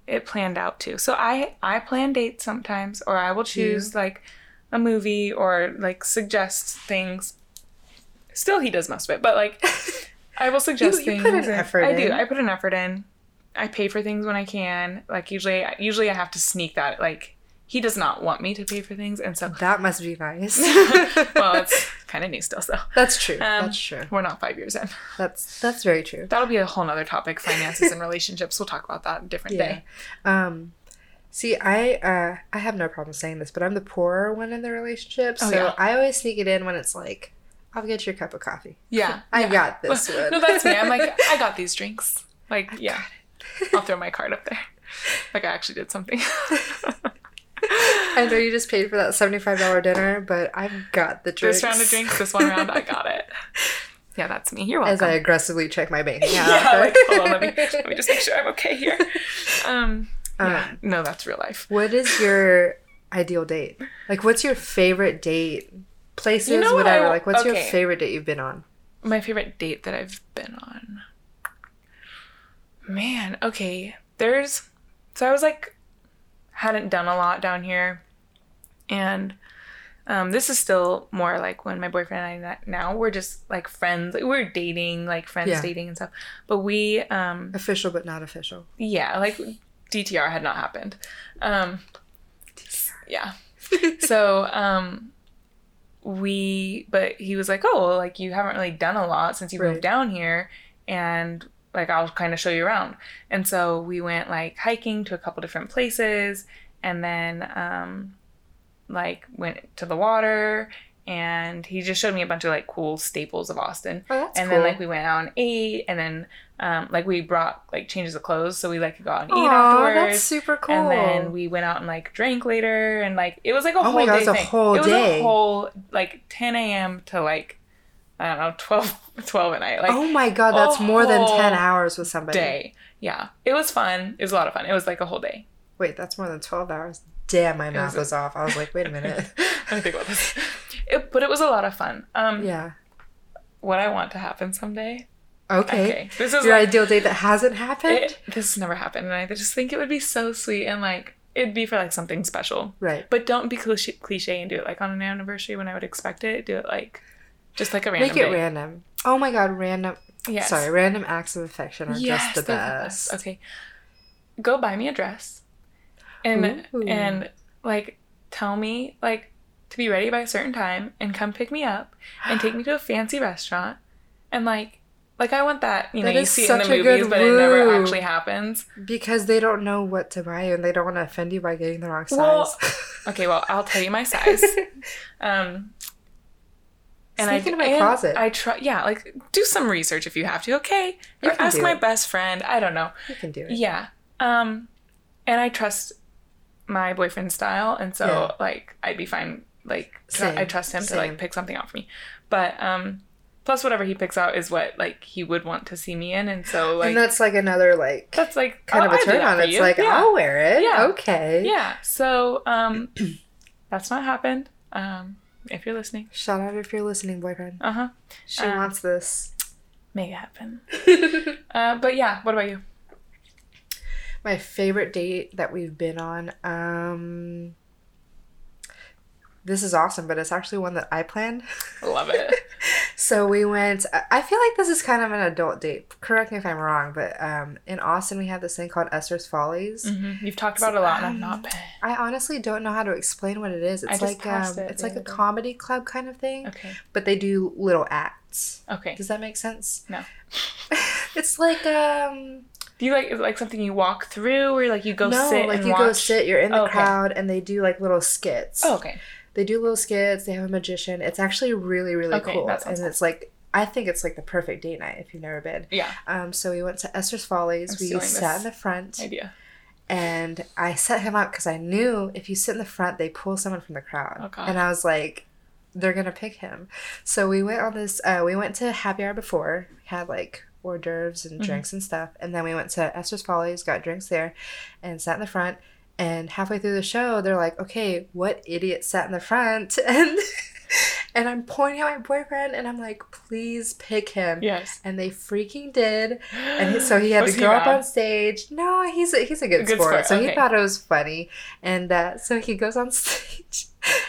[SPEAKER 1] it planned out too. So I I plan dates sometimes, or I will choose like a movie or like suggest things. Still, he does most of it, but like I will suggest
[SPEAKER 2] you
[SPEAKER 1] things.
[SPEAKER 2] put an effort
[SPEAKER 1] I do. I put an effort in. I pay for things when I can. Like usually, usually I have to sneak that. Like he does not want me to pay for things, and so
[SPEAKER 2] That must be nice.
[SPEAKER 1] well, it's kind of new still. So
[SPEAKER 2] that's true.
[SPEAKER 1] um,
[SPEAKER 2] that's true.
[SPEAKER 1] We're not five years in.
[SPEAKER 2] That's that's very true.
[SPEAKER 1] That'll be a whole nother topic: finances and relationships. We'll talk about that a different
[SPEAKER 2] Yeah.
[SPEAKER 1] day.
[SPEAKER 2] Um, see, I uh, I have no problem saying this, but I'm the poorer one in the relationship,
[SPEAKER 1] Oh,
[SPEAKER 2] so
[SPEAKER 1] yeah.
[SPEAKER 2] I always sneak it in when it's like, "I'll get you a cup of coffee."
[SPEAKER 1] Yeah,
[SPEAKER 2] I
[SPEAKER 1] yeah.
[SPEAKER 2] got this one.
[SPEAKER 1] No, that's me. I'm like, I got these drinks. Like, yeah, I'll throw my card up there. Like I actually did something.
[SPEAKER 2] I know you just paid for that seventy-five dollar dinner, but I've got the drinks.
[SPEAKER 1] this round of drinks, this one round, I got it. Yeah, that's me. You're welcome. As.
[SPEAKER 2] I aggressively check my bank account.
[SPEAKER 1] yeah, like, hold on, let me, let me just make sure I'm okay here. Um, yeah,
[SPEAKER 2] Um,
[SPEAKER 1] no, that's real life.
[SPEAKER 2] What is your ideal date? Like, what's your favorite date? Places,
[SPEAKER 1] You know what
[SPEAKER 2] whatever.
[SPEAKER 1] I-
[SPEAKER 2] like, what's your favorite date you've been on?
[SPEAKER 1] My favorite date that I've been on. Man, okay. There's so I was like hadn't done a lot down here. And um, this is still more like when my boyfriend and I now we're just like friends. Like, we're dating, like friends
[SPEAKER 2] Yeah.
[SPEAKER 1] dating and stuff. But we um
[SPEAKER 2] Official but not official.
[SPEAKER 1] yeah, like DTR had not happened. Um yeah. so um we but he was like, "Oh, well, like you haven't really done a lot since you
[SPEAKER 2] Right.
[SPEAKER 1] moved down here and like I'll kind of show you around." And so we went like hiking to a couple different places and then um like went to the water and he just showed me a bunch of like cool staples of Austin.
[SPEAKER 2] Oh, that's
[SPEAKER 1] and
[SPEAKER 2] cool.
[SPEAKER 1] then like we went out and ate and then um like we brought like changes of clothes so we like could go out and eat
[SPEAKER 2] Aw,
[SPEAKER 1] afterwards.
[SPEAKER 2] that's super cool.
[SPEAKER 1] And then we went out and like drank later, and like it was like a
[SPEAKER 2] Oh my
[SPEAKER 1] whole
[SPEAKER 2] God,
[SPEAKER 1] day
[SPEAKER 2] it's a
[SPEAKER 1] thing.
[SPEAKER 2] whole
[SPEAKER 1] it was a whole like 10 a.m. to like I don't know 12 12 at night like
[SPEAKER 2] oh my god, that's more than 10 hours with somebody.
[SPEAKER 1] day. Yeah, it was fun. It was a lot of fun. It was like a whole day.
[SPEAKER 2] Wait, that's more than 12 hours. Damn, my math
[SPEAKER 1] was
[SPEAKER 2] was off. I was like, wait a minute.
[SPEAKER 1] Let me think about this. It, but it was a lot of fun. Um,
[SPEAKER 2] yeah.
[SPEAKER 1] what I want to happen someday.
[SPEAKER 2] Okay.
[SPEAKER 1] Okay, this is
[SPEAKER 2] Your
[SPEAKER 1] like,
[SPEAKER 2] ideal date that hasn't happened?
[SPEAKER 1] it, this has never happened, and I just think it would be so sweet and like it'd be for like something special.
[SPEAKER 2] right.
[SPEAKER 1] But don't be cliche, cliche and do it like on an anniversary when I would expect it. Do it like just like a random
[SPEAKER 2] Make it
[SPEAKER 1] day.
[SPEAKER 2] random. Oh my god, random.
[SPEAKER 1] Yes.
[SPEAKER 2] Sorry, random acts of affection are
[SPEAKER 1] Yes,
[SPEAKER 2] just the
[SPEAKER 1] they're
[SPEAKER 2] best.
[SPEAKER 1] Okay. Go buy me a dress. And
[SPEAKER 2] Ooh.
[SPEAKER 1] and like tell me like to be ready by a certain time and come pick me up and take me to a fancy restaurant and like like I want that, you know,
[SPEAKER 2] That
[SPEAKER 1] you
[SPEAKER 2] is
[SPEAKER 1] see it in the
[SPEAKER 2] such a good
[SPEAKER 1] movies but it never actually happens.
[SPEAKER 2] Because they don't know what to buy you and they don't want to offend you by getting the wrong size.
[SPEAKER 1] Well, Okay, well, I'll tell you my size. Um and I
[SPEAKER 2] into my
[SPEAKER 1] and
[SPEAKER 2] closet.
[SPEAKER 1] I try yeah, like do some research if you have to, okay?
[SPEAKER 2] You
[SPEAKER 1] Or ask my
[SPEAKER 2] it.
[SPEAKER 1] best friend. I don't know.
[SPEAKER 2] you can do it.
[SPEAKER 1] Yeah. Um and I trust my boyfriend's style and so
[SPEAKER 2] Yeah.
[SPEAKER 1] like I'd be fine like
[SPEAKER 2] Same,
[SPEAKER 1] I trust him to like pick something out for me. But um plus whatever he picks out is what like he would want to see me in and so like
[SPEAKER 2] and that's like another like
[SPEAKER 1] that's like
[SPEAKER 2] kind
[SPEAKER 1] oh,
[SPEAKER 2] of a turn on. It's
[SPEAKER 1] you.
[SPEAKER 2] like
[SPEAKER 1] yeah.
[SPEAKER 2] I'll wear it.
[SPEAKER 1] Yeah.
[SPEAKER 2] Okay.
[SPEAKER 1] Yeah. So um that's not happened. Um if you're listening.
[SPEAKER 2] Shout out if you're listening, boyfriend.
[SPEAKER 1] Uh-huh.
[SPEAKER 2] She
[SPEAKER 1] Um,
[SPEAKER 2] wants this.
[SPEAKER 1] Make it happen. Uh but yeah, what about you?
[SPEAKER 2] My favorite date that we've been on. Um this is awesome, but it's actually one that I planned.
[SPEAKER 1] I love it.
[SPEAKER 2] So we went. I- feel like this is kind of an adult date. Correct me if I'm wrong, but um, in Austin we have this thing called Esther's Follies.
[SPEAKER 1] hmm You've talked about it a lot, and I've not been.
[SPEAKER 2] I honestly don't know how to explain what it is. It's like um,
[SPEAKER 1] it
[SPEAKER 2] it's like a
[SPEAKER 1] day.
[SPEAKER 2] comedy club kind of thing,
[SPEAKER 1] Okay.
[SPEAKER 2] but they do little acts.
[SPEAKER 1] Okay.
[SPEAKER 2] Does that make sense?
[SPEAKER 1] No.
[SPEAKER 2] it's like um
[SPEAKER 1] Do you like like something you walk through, or like you go
[SPEAKER 2] no,
[SPEAKER 1] sit
[SPEAKER 2] like you
[SPEAKER 1] watch?
[SPEAKER 2] go sit, you're in the
[SPEAKER 1] Oh, okay.
[SPEAKER 2] crowd, and they do like little skits.
[SPEAKER 1] Oh, okay.
[SPEAKER 2] They do little skits. They have a magician. It's actually really really
[SPEAKER 1] Okay,
[SPEAKER 2] cool,
[SPEAKER 1] that
[SPEAKER 2] and
[SPEAKER 1] cool.
[SPEAKER 2] it's like I think it's like the perfect date night if you've never been.
[SPEAKER 1] Yeah.
[SPEAKER 2] Um, so we went to Esther's Follies.
[SPEAKER 1] I'm
[SPEAKER 2] we sat in the front,
[SPEAKER 1] Idea.
[SPEAKER 2] and I set him up because I knew if you sit in the front, they pull someone from the crowd,
[SPEAKER 1] Oh, God.
[SPEAKER 2] and I was like, they're gonna pick him. So we went on this. Uh, we went to happy hour before. We had like hors d'oeuvres and
[SPEAKER 1] Mhm.
[SPEAKER 2] drinks and stuff, and then we went to Esther's Follies, got drinks there, and sat in the front. And halfway through the show, they're like, "Okay, what idiot sat in the front?" And and I'm pointing at my boyfriend, and I'm like, "Please pick him."
[SPEAKER 1] Yes.
[SPEAKER 2] And they freaking did. And he, so he had to go up on stage. No, he's a, he's a good,
[SPEAKER 1] A good
[SPEAKER 2] sport.
[SPEAKER 1] sport,
[SPEAKER 2] So he thought it was funny. And uh, so he goes on stage.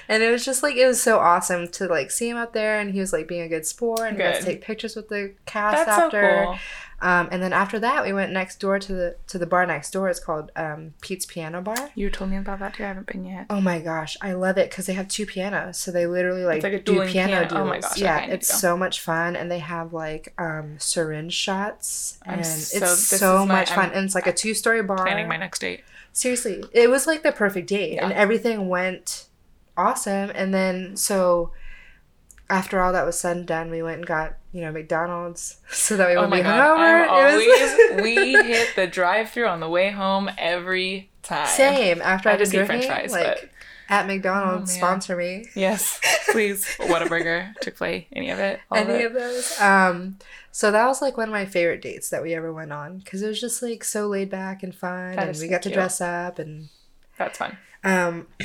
[SPEAKER 2] And it was just like, it was so awesome to like see him up there. And he was like being a good sport. And we got to take pictures with the cast
[SPEAKER 1] That's so
[SPEAKER 2] after.
[SPEAKER 1] cool.
[SPEAKER 2] Um, and then after that, we went next door to the to the bar next door. It's called um, Pete's Piano Bar.
[SPEAKER 1] You told me about that too. I haven't been yet.
[SPEAKER 2] Oh my gosh, I love it because they have two pianos, so they literally like,
[SPEAKER 1] like a
[SPEAKER 2] do piano
[SPEAKER 1] piano.
[SPEAKER 2] duels.
[SPEAKER 1] Oh my gosh,
[SPEAKER 2] yeah,
[SPEAKER 1] okay,
[SPEAKER 2] it's so much fun, and they have like um syringe shots,
[SPEAKER 1] I'm
[SPEAKER 2] and
[SPEAKER 1] so-
[SPEAKER 2] it's so
[SPEAKER 1] my-
[SPEAKER 2] much fun.
[SPEAKER 1] I'm
[SPEAKER 2] and it's like a two story bar.
[SPEAKER 1] Planning my next date.
[SPEAKER 2] Seriously, it was like the perfect date, and everything went awesome. And then so after all that was said and done, we went and got you know McDonald's so that we
[SPEAKER 1] Oh
[SPEAKER 2] wouldn't
[SPEAKER 1] my
[SPEAKER 2] be hungover. It was-
[SPEAKER 1] always we hit the drive-through on the way home every time.
[SPEAKER 2] same after
[SPEAKER 1] I
[SPEAKER 2] I,
[SPEAKER 1] just
[SPEAKER 2] did
[SPEAKER 1] eat French fries,
[SPEAKER 2] like
[SPEAKER 1] but-
[SPEAKER 2] at McDonald's,
[SPEAKER 1] Oh,
[SPEAKER 2] sponsor me.
[SPEAKER 1] Yes, please. Whataburger, Chick Fil A, any of it. All of
[SPEAKER 2] any
[SPEAKER 1] it.
[SPEAKER 2] of those. Um, so that was like one of my favorite dates that we ever went on because it was just like so laid back and fun,
[SPEAKER 1] That
[SPEAKER 2] and we
[SPEAKER 1] so
[SPEAKER 2] got to
[SPEAKER 1] cute.
[SPEAKER 2] dress up and.
[SPEAKER 1] That's fun.
[SPEAKER 2] Um,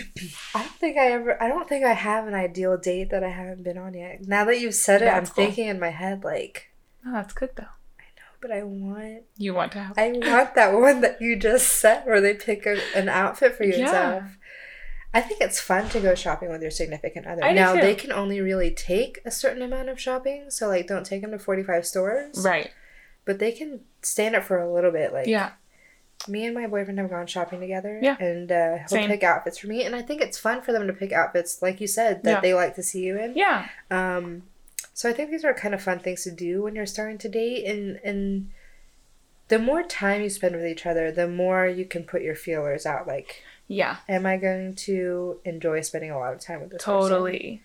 [SPEAKER 2] I don't think I ever. I don't think I have an ideal date that I haven't been on yet. Now that you've said it,
[SPEAKER 1] That's
[SPEAKER 2] I'm
[SPEAKER 1] cool.
[SPEAKER 2] thinking in my head like,
[SPEAKER 1] Oh, that's good though.
[SPEAKER 2] I know, but I want,
[SPEAKER 1] You want to have.
[SPEAKER 2] I want that one that you just said where they pick a, an outfit for you and
[SPEAKER 1] Yeah.
[SPEAKER 2] stuff. I think it's fun to go shopping with your significant other.
[SPEAKER 1] I
[SPEAKER 2] now they can only really take a certain amount of shopping, so like don't take them to forty five stores.
[SPEAKER 1] Right.
[SPEAKER 2] but they can stand up for a little bit. Like
[SPEAKER 1] Yeah.
[SPEAKER 2] Me and my boyfriend have gone shopping together.
[SPEAKER 1] Yeah.
[SPEAKER 2] and uh, he'll
[SPEAKER 1] Same.
[SPEAKER 2] pick outfits for me, and I think it's fun for them to pick outfits, like you said, that
[SPEAKER 1] Yeah.
[SPEAKER 2] they like to see you in.
[SPEAKER 1] Yeah.
[SPEAKER 2] Um, so I think these are kind of fun things to do when you're starting to date, and and the more time you spend with each other, the more you can put your feelers out. Like,
[SPEAKER 1] Yeah.
[SPEAKER 2] am I going to enjoy spending a lot of time with this person?
[SPEAKER 1] Totally.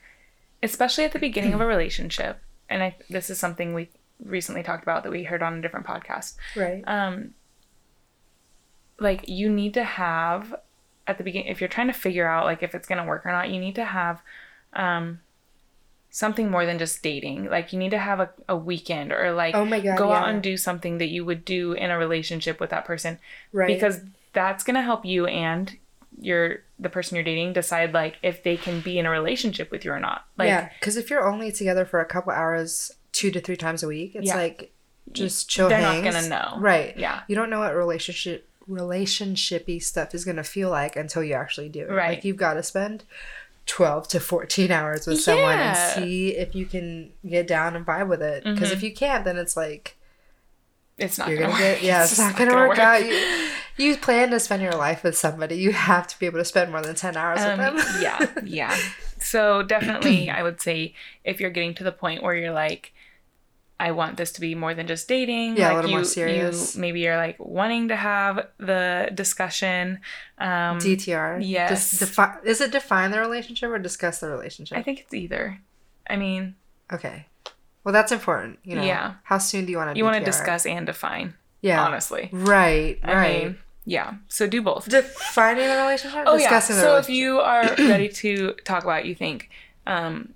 [SPEAKER 1] Especially at the beginning of a relationship. And I this is something we recently talked about that we heard on a different podcast.
[SPEAKER 2] Right.
[SPEAKER 1] Um like you need to have at the beginning if you're trying to figure out like if it's going to work or not, you need to have um something more than just dating. Like you need to have a, a weekend or like
[SPEAKER 2] Oh my God,
[SPEAKER 1] go out and do something that you would do in a relationship with that person
[SPEAKER 2] Right.
[SPEAKER 1] because that's going to help you and your the person you're dating decide like if they can be in a relationship with you or not. Like
[SPEAKER 2] yeah, because if you're only together for a couple hours, two to three times a week, it's
[SPEAKER 1] Yeah.
[SPEAKER 2] like just chill.
[SPEAKER 1] they're not gonna know.
[SPEAKER 2] right?
[SPEAKER 1] Yeah.
[SPEAKER 2] You don't know what relationship relationshipy stuff is gonna feel like until you actually do it.
[SPEAKER 1] Right.
[SPEAKER 2] Like you've got to spend twelve to fourteen hours with someone and see if you can get down and vibe with it. Because
[SPEAKER 1] Mhm.
[SPEAKER 2] if you can't, then it's like
[SPEAKER 1] it's not
[SPEAKER 2] you're
[SPEAKER 1] gonna,
[SPEAKER 2] gonna
[SPEAKER 1] work.
[SPEAKER 2] get yeah, it's,
[SPEAKER 1] just
[SPEAKER 2] not, gonna, work, out. You, you plan to spend your life with somebody, you have to be able to spend more than ten hours
[SPEAKER 1] Um,
[SPEAKER 2] with them.
[SPEAKER 1] yeah, yeah. So definitely, I would say if you're getting to the point where you're like, I want this to be more than just dating.
[SPEAKER 2] Yeah, a little
[SPEAKER 1] you,
[SPEAKER 2] more serious.
[SPEAKER 1] You maybe you're like wanting to have the discussion. Um,
[SPEAKER 2] DTR.
[SPEAKER 1] yes.
[SPEAKER 2] Just defi- is it define the relationship or discuss the relationship?
[SPEAKER 1] I think it's either. I mean,
[SPEAKER 2] Okay. Well, that's important. You know.
[SPEAKER 1] Yeah.
[SPEAKER 2] How soon do you want to?
[SPEAKER 1] you want to discuss and define.
[SPEAKER 2] Yeah.
[SPEAKER 1] Honestly,
[SPEAKER 2] Right.
[SPEAKER 1] I
[SPEAKER 2] Right.
[SPEAKER 1] mean, yeah. So do both.
[SPEAKER 2] Defining the relationship.
[SPEAKER 1] Oh yeah.
[SPEAKER 2] discussing the
[SPEAKER 1] So if you are ready to talk about, it, you think, um,